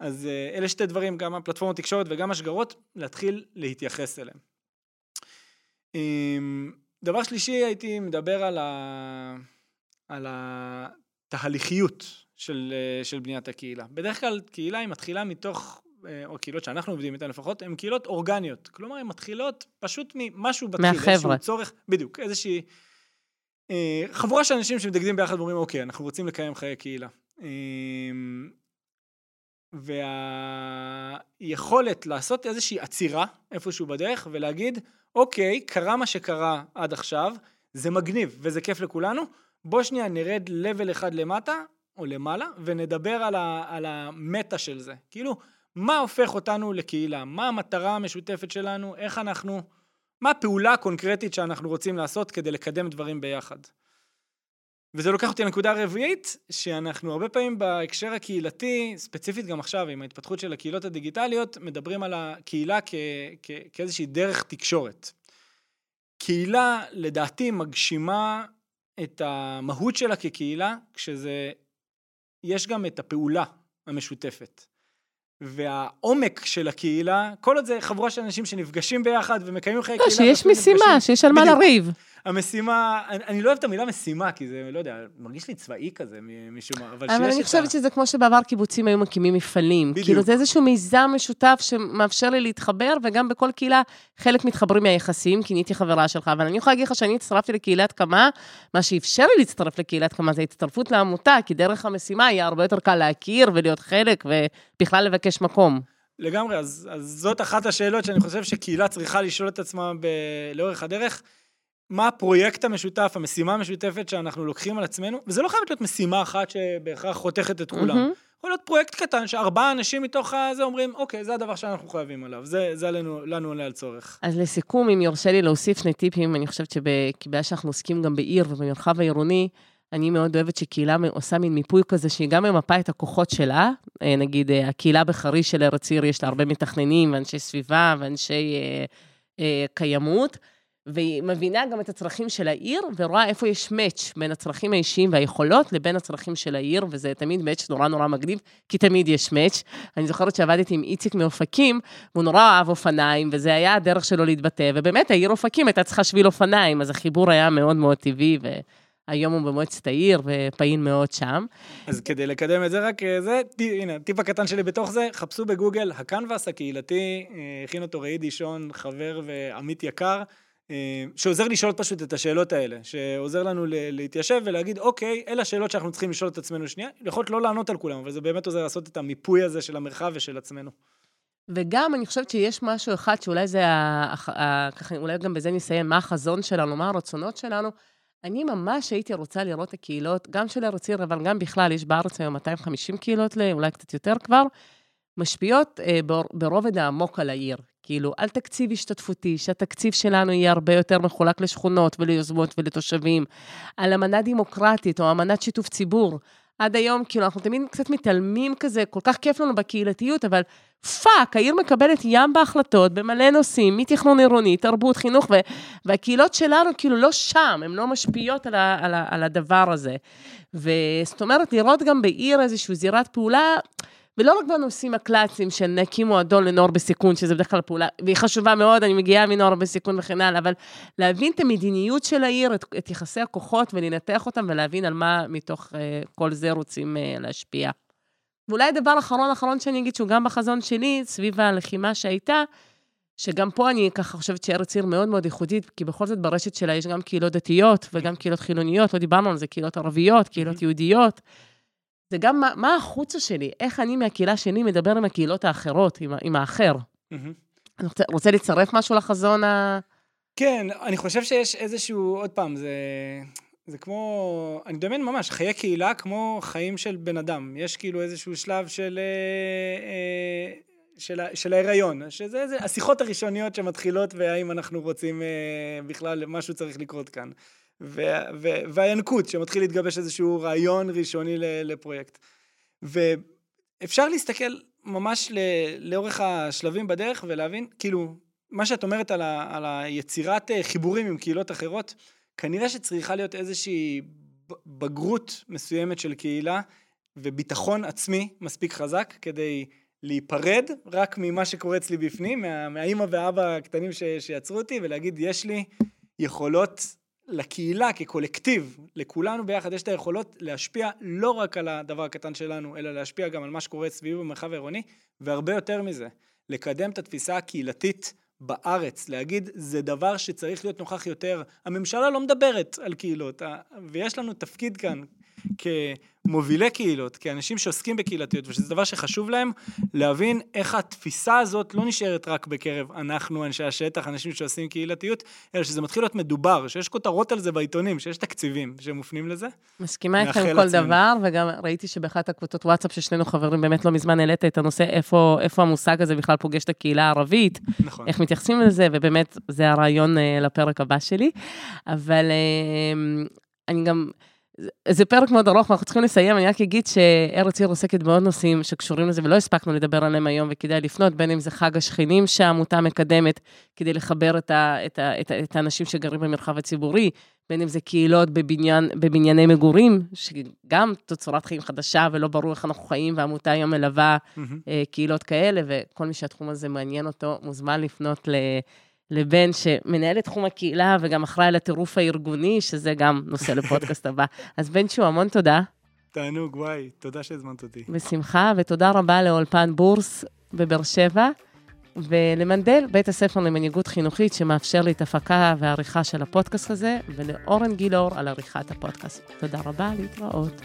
Speaker 3: אז אה, אלה שתי דברים, גם הפלטפורמות תקשורת וגם השגרות, להתחיל להתייחס אליהם. אמ, דבר שלישי, הייתי מדבר על, ה... על התהליכיות של, אה, של בניית הקהילה. בדרך כלל קהילה היא מתחילה מתוך, אה, או קהילות שאנחנו עובדים איתן לפחות, הן קהילות אורגניות. כלומר, הן מתחילות פשוט ממשהו בתחיל.
Speaker 2: מהחבר'ה. איזשהו
Speaker 3: צורך, בדיוק, איזושהי חבורה של אנשים שמתאגדים ביחד ואומרים, אוקיי, אנחנו רוצים לקיים חיי קהילה. והיכולת לעשות איזושהי עצירה איפשהו בדרך ולהגיד, אוקיי, קרה מה שקרה עד עכשיו, זה מגניב וזה כיף לכולנו, בוא שנייה נרד לבל אחד למטה או למעלה ונדבר על, ה, על המטה של זה. כאילו, מה הופך אותנו לקהילה? מה המטרה המשותפת שלנו? איך אנחנו... מה הפעולה הקונקרטית שאנחנו רוצים לעשות כדי לקדם דברים ביחד? וזה לוקח אותי לנקודה הרביעית, שאנחנו הרבה פעמים בהקשר הקהילתי, ספציפית גם עכשיו עם ההתפתחות של הקהילות הדיגיטליות, מדברים על הקהילה כ- כ- כאיזושהי דרך תקשורת. קהילה, לדעתי, מגשימה את המהות שלה כקהילה, כשזה, יש גם את הפעולה המשותפת. והעומק של הקהילה, כל עוד זה חבורה של אנשים שנפגשים ביחד ומקיימים חיי
Speaker 2: לא, קהילה. שיש משימה, שיש על מה לריב.
Speaker 3: המשימה, אני, אני לא אוהב את המילה משימה, כי זה, לא יודע, מרגיש לי צבאי כזה משום מה,
Speaker 2: אבל אבל אני חושבת. שזה כמו שבעבר קיבוצים היו מקימים מפעלים. בדיוק. כאילו, זה איזשהו מיזם משותף שמאפשר לי להתחבר, וגם בכל קהילה חלק מתחברים מהיחסים, כי נהייתי חברה שלך, אבל אני יכולה להגיד לך שאני הצטרפתי לקהילת קמה, מה שאפשר לי להצטרף לקהילת קמה זה הצטרפות לעמותה, כי דרך המשימה יהיה הרבה יותר קל להכיר ולהיות חלק, ובכלל לבקש מקום.
Speaker 3: לגמרי, אז, אז זאת אחת השאלות שאני חושב שקהילה צריכה לשאול את עצמה ב... לאורך הדרך. מה הפרויקט המשותף, המשימה המשותפת שאנחנו לוקחים על עצמנו, וזה לא חייב להיות משימה אחת שבהכרח חותכת את כולם. Mm-hmm. יכול להיות פרויקט קטן שארבעה אנשים מתוך הזה אומרים, אוקיי, זה הדבר שאנחנו חייבים עליו, זה, זה עלינו, לנו עולה על צורך.
Speaker 2: אז לסיכום, אם יורשה לי להוסיף שני טיפים, אני חושבת שבגלל שאנחנו עוסקים גם בעיר ובמרחב העירוני, אני מאוד אוהבת שקהילה עושה מין מיפוי כזה, שהיא גם ממפה את הכוחות שלה. אה, נגיד, אה, הקהילה בחריש של ארץ עיר, יש לה הרבה מתכננים, ואנשי סביבה, ואנשי אה, אה, קיימות. והיא מבינה גם את הצרכים של העיר, ורואה איפה יש מאץ' בין הצרכים האישיים והיכולות לבין הצרכים של העיר, וזה תמיד מאץ' נורא נורא מגניב, כי תמיד יש מאץ'. אני זוכרת שעבדתי עם איציק מאופקים, והוא נורא אהב אופניים, וזה היה הדרך שלו להתבטא, ובאמת העיר אופקים הייתה צריכה שביל אופניים, אז החיבור היה מאוד מאוד טבעי, ו... היום הוא במועצת העיר ופעיל מאוד שם.
Speaker 3: אז כדי לקדם את זה רק אה, זה, הנה, טיפ הקטן שלי בתוך זה, חפשו בגוגל, הקנבס הקהילתי, אה, הכין אותו ראי דישון, חבר ועמית יקר. אה, שעוזר לשאול פשוט את השאלות האלה, שעוזר לנו להתיישב ולהגיד, אוקיי, אלה השאלות שאנחנו צריכים לשאול את עצמנו שנייה, יכול להיות לא לענות על כולם, אבל זה באמת עוזר לעשות את המיפוי הזה של המרחב ושל עצמנו.
Speaker 2: וגם אני חושבת שיש משהו אחד שאולי זה, ככה, אולי גם בזה נסיים, מה החזון שלנו, מה הרצונות שלנו. אני ממש הייתי רוצה לראות את הקהילות, גם של ארץ עיר, אבל גם בכלל, יש בארץ היום 250 קהילות, אולי קצת יותר כבר, משפיעות אה, ברובד העמוק על העיר. כאילו, על תקציב השתתפותי, שהתקציב שלנו יהיה הרבה יותר מחולק לשכונות וליוזמות ולתושבים, על אמנה דמוקרטית או אמנת שיתוף ציבור. עד היום, כאילו, אנחנו תמיד קצת מתעלמים כזה, כל כך כיף לנו בקהילתיות, אבל fuck, העיר מקבלת ים החלטות במלא נושאים, מתכנון עירוני, תרבות, חינוך, ו- והקהילות שלנו כאילו לא שם, הן לא משפיעות על, ה- על, ה- על הדבר הזה. וזאת אומרת, לראות גם בעיר איזושהי זירת פעולה, ולא רק בנושאים הקלאסיים של נקים מועדון לנוער בסיכון, שזה בדרך כלל פעולה, והיא חשובה מאוד, אני מגיעה מנוער בסיכון וכן הלאה, אבל להבין את המדיניות של העיר, את, את יחסי הכוחות, ולנתח אותם, ולהבין על מה מתוך uh, כל זה רוצים uh, להשפיע. ואולי הדבר האחרון אחרון שאני אגיד, שהוא גם בחזון שלי, סביב הלחימה שהייתה, שגם פה אני ככה חושבת שארץ עיר מאוד מאוד ייחודית, כי בכל זאת ברשת שלה יש גם קהילות דתיות וגם קהילות חילוניות, לא דיברנו על זה, קהילות ערביות, קהילות יהודיות. זה גם מה, מה החוצה שלי, איך אני מהקהילה שלי מדבר עם הקהילות האחרות, עם, עם האחר. אני רוצה, רוצה לצרף משהו לחזון ה...
Speaker 3: כן, אני חושב שיש איזשהו, עוד פעם, זה, זה כמו, אני מדמיין ממש, חיי קהילה כמו חיים של בן אדם. יש כאילו איזשהו שלב של, אה, אה, של, של ההיריון, שזה זה, השיחות הראשוניות שמתחילות והאם אנחנו רוצים אה, בכלל, משהו צריך לקרות כאן. והינקות, שמתחיל להתגבש איזשהו רעיון ראשוני לפרויקט. ואפשר להסתכל ממש לאורך השלבים בדרך ולהבין, כאילו, מה שאת אומרת על, ה, על היצירת חיבורים עם קהילות אחרות, כנראה שצריכה להיות איזושהי בגרות מסוימת של קהילה וביטחון עצמי מספיק חזק כדי להיפרד רק ממה שקורה אצלי בפנים, מה, מהאימא והאבא הקטנים ש, שיצרו אותי, ולהגיד, יש לי יכולות לקהילה כקולקטיב, לכולנו ביחד יש את היכולות להשפיע לא רק על הדבר הקטן שלנו, אלא להשפיע גם על מה שקורה סביב במרחב העירוני, והרבה יותר מזה, לקדם את התפיסה הקהילתית בארץ, להגיד זה דבר שצריך להיות נוכח יותר. הממשלה לא מדברת על קהילות, ויש לנו תפקיד כאן כמובילי קהילות, כאנשים שעוסקים בקהילתיות, ושזה דבר שחשוב להם, להבין איך התפיסה הזאת לא נשארת רק בקרב אנחנו, אנשי השטח, אנשים שעושים קהילתיות, אלא שזה מתחיל להיות מדובר, שיש כותרות על זה בעיתונים, שיש תקציבים שמופנים לזה.
Speaker 2: מסכימה איתכם כל עצמנו. דבר, וגם ראיתי שבאחת הקבוצות וואטסאפ ששנינו חברים, באמת לא מזמן העלית את הנושא איפה, איפה המושג הזה בכלל פוגש את הקהילה הערבית, נכון. איך מתייחסים לזה, ובאמת זה הרעיון uh, לפרק הבא שלי. אבל uh, אני גם... זה פרק מאוד ארוך ואנחנו צריכים לסיים, אני רק אגיד שארץ עיר עוסקת בעוד נושאים שקשורים לזה ולא הספקנו לדבר עליהם היום וכדאי לפנות, בין אם זה חג השכנים שהעמותה מקדמת כדי לחבר את, ה, את, ה, את, ה, את האנשים שגרים במרחב הציבורי, בין אם זה קהילות בבניין, בבנייני מגורים, שגם תצורת חיים חדשה ולא ברור איך אנחנו חיים, והעמותה היום מלווה mm-hmm. קהילות כאלה, וכל מי שהתחום הזה מעניין אותו מוזמן לפנות ל... לבין שמנהל את תחום הקהילה וגם אחראי על הטירוף הארגוני, שזה גם נושא לפודקאסט הבא. אז בן שהוא, המון תודה.
Speaker 3: תענוג, וואי, תודה שהזמנת אותי.
Speaker 2: בשמחה, ותודה רבה לאולפן בורס בבאר שבע, ולמנדל, בית הספר למנהיגות חינוכית, שמאפשר לי את הפקה והעריכה של הפודקאסט הזה, ולאורן גילאור על עריכת הפודקאסט. תודה רבה, להתראות.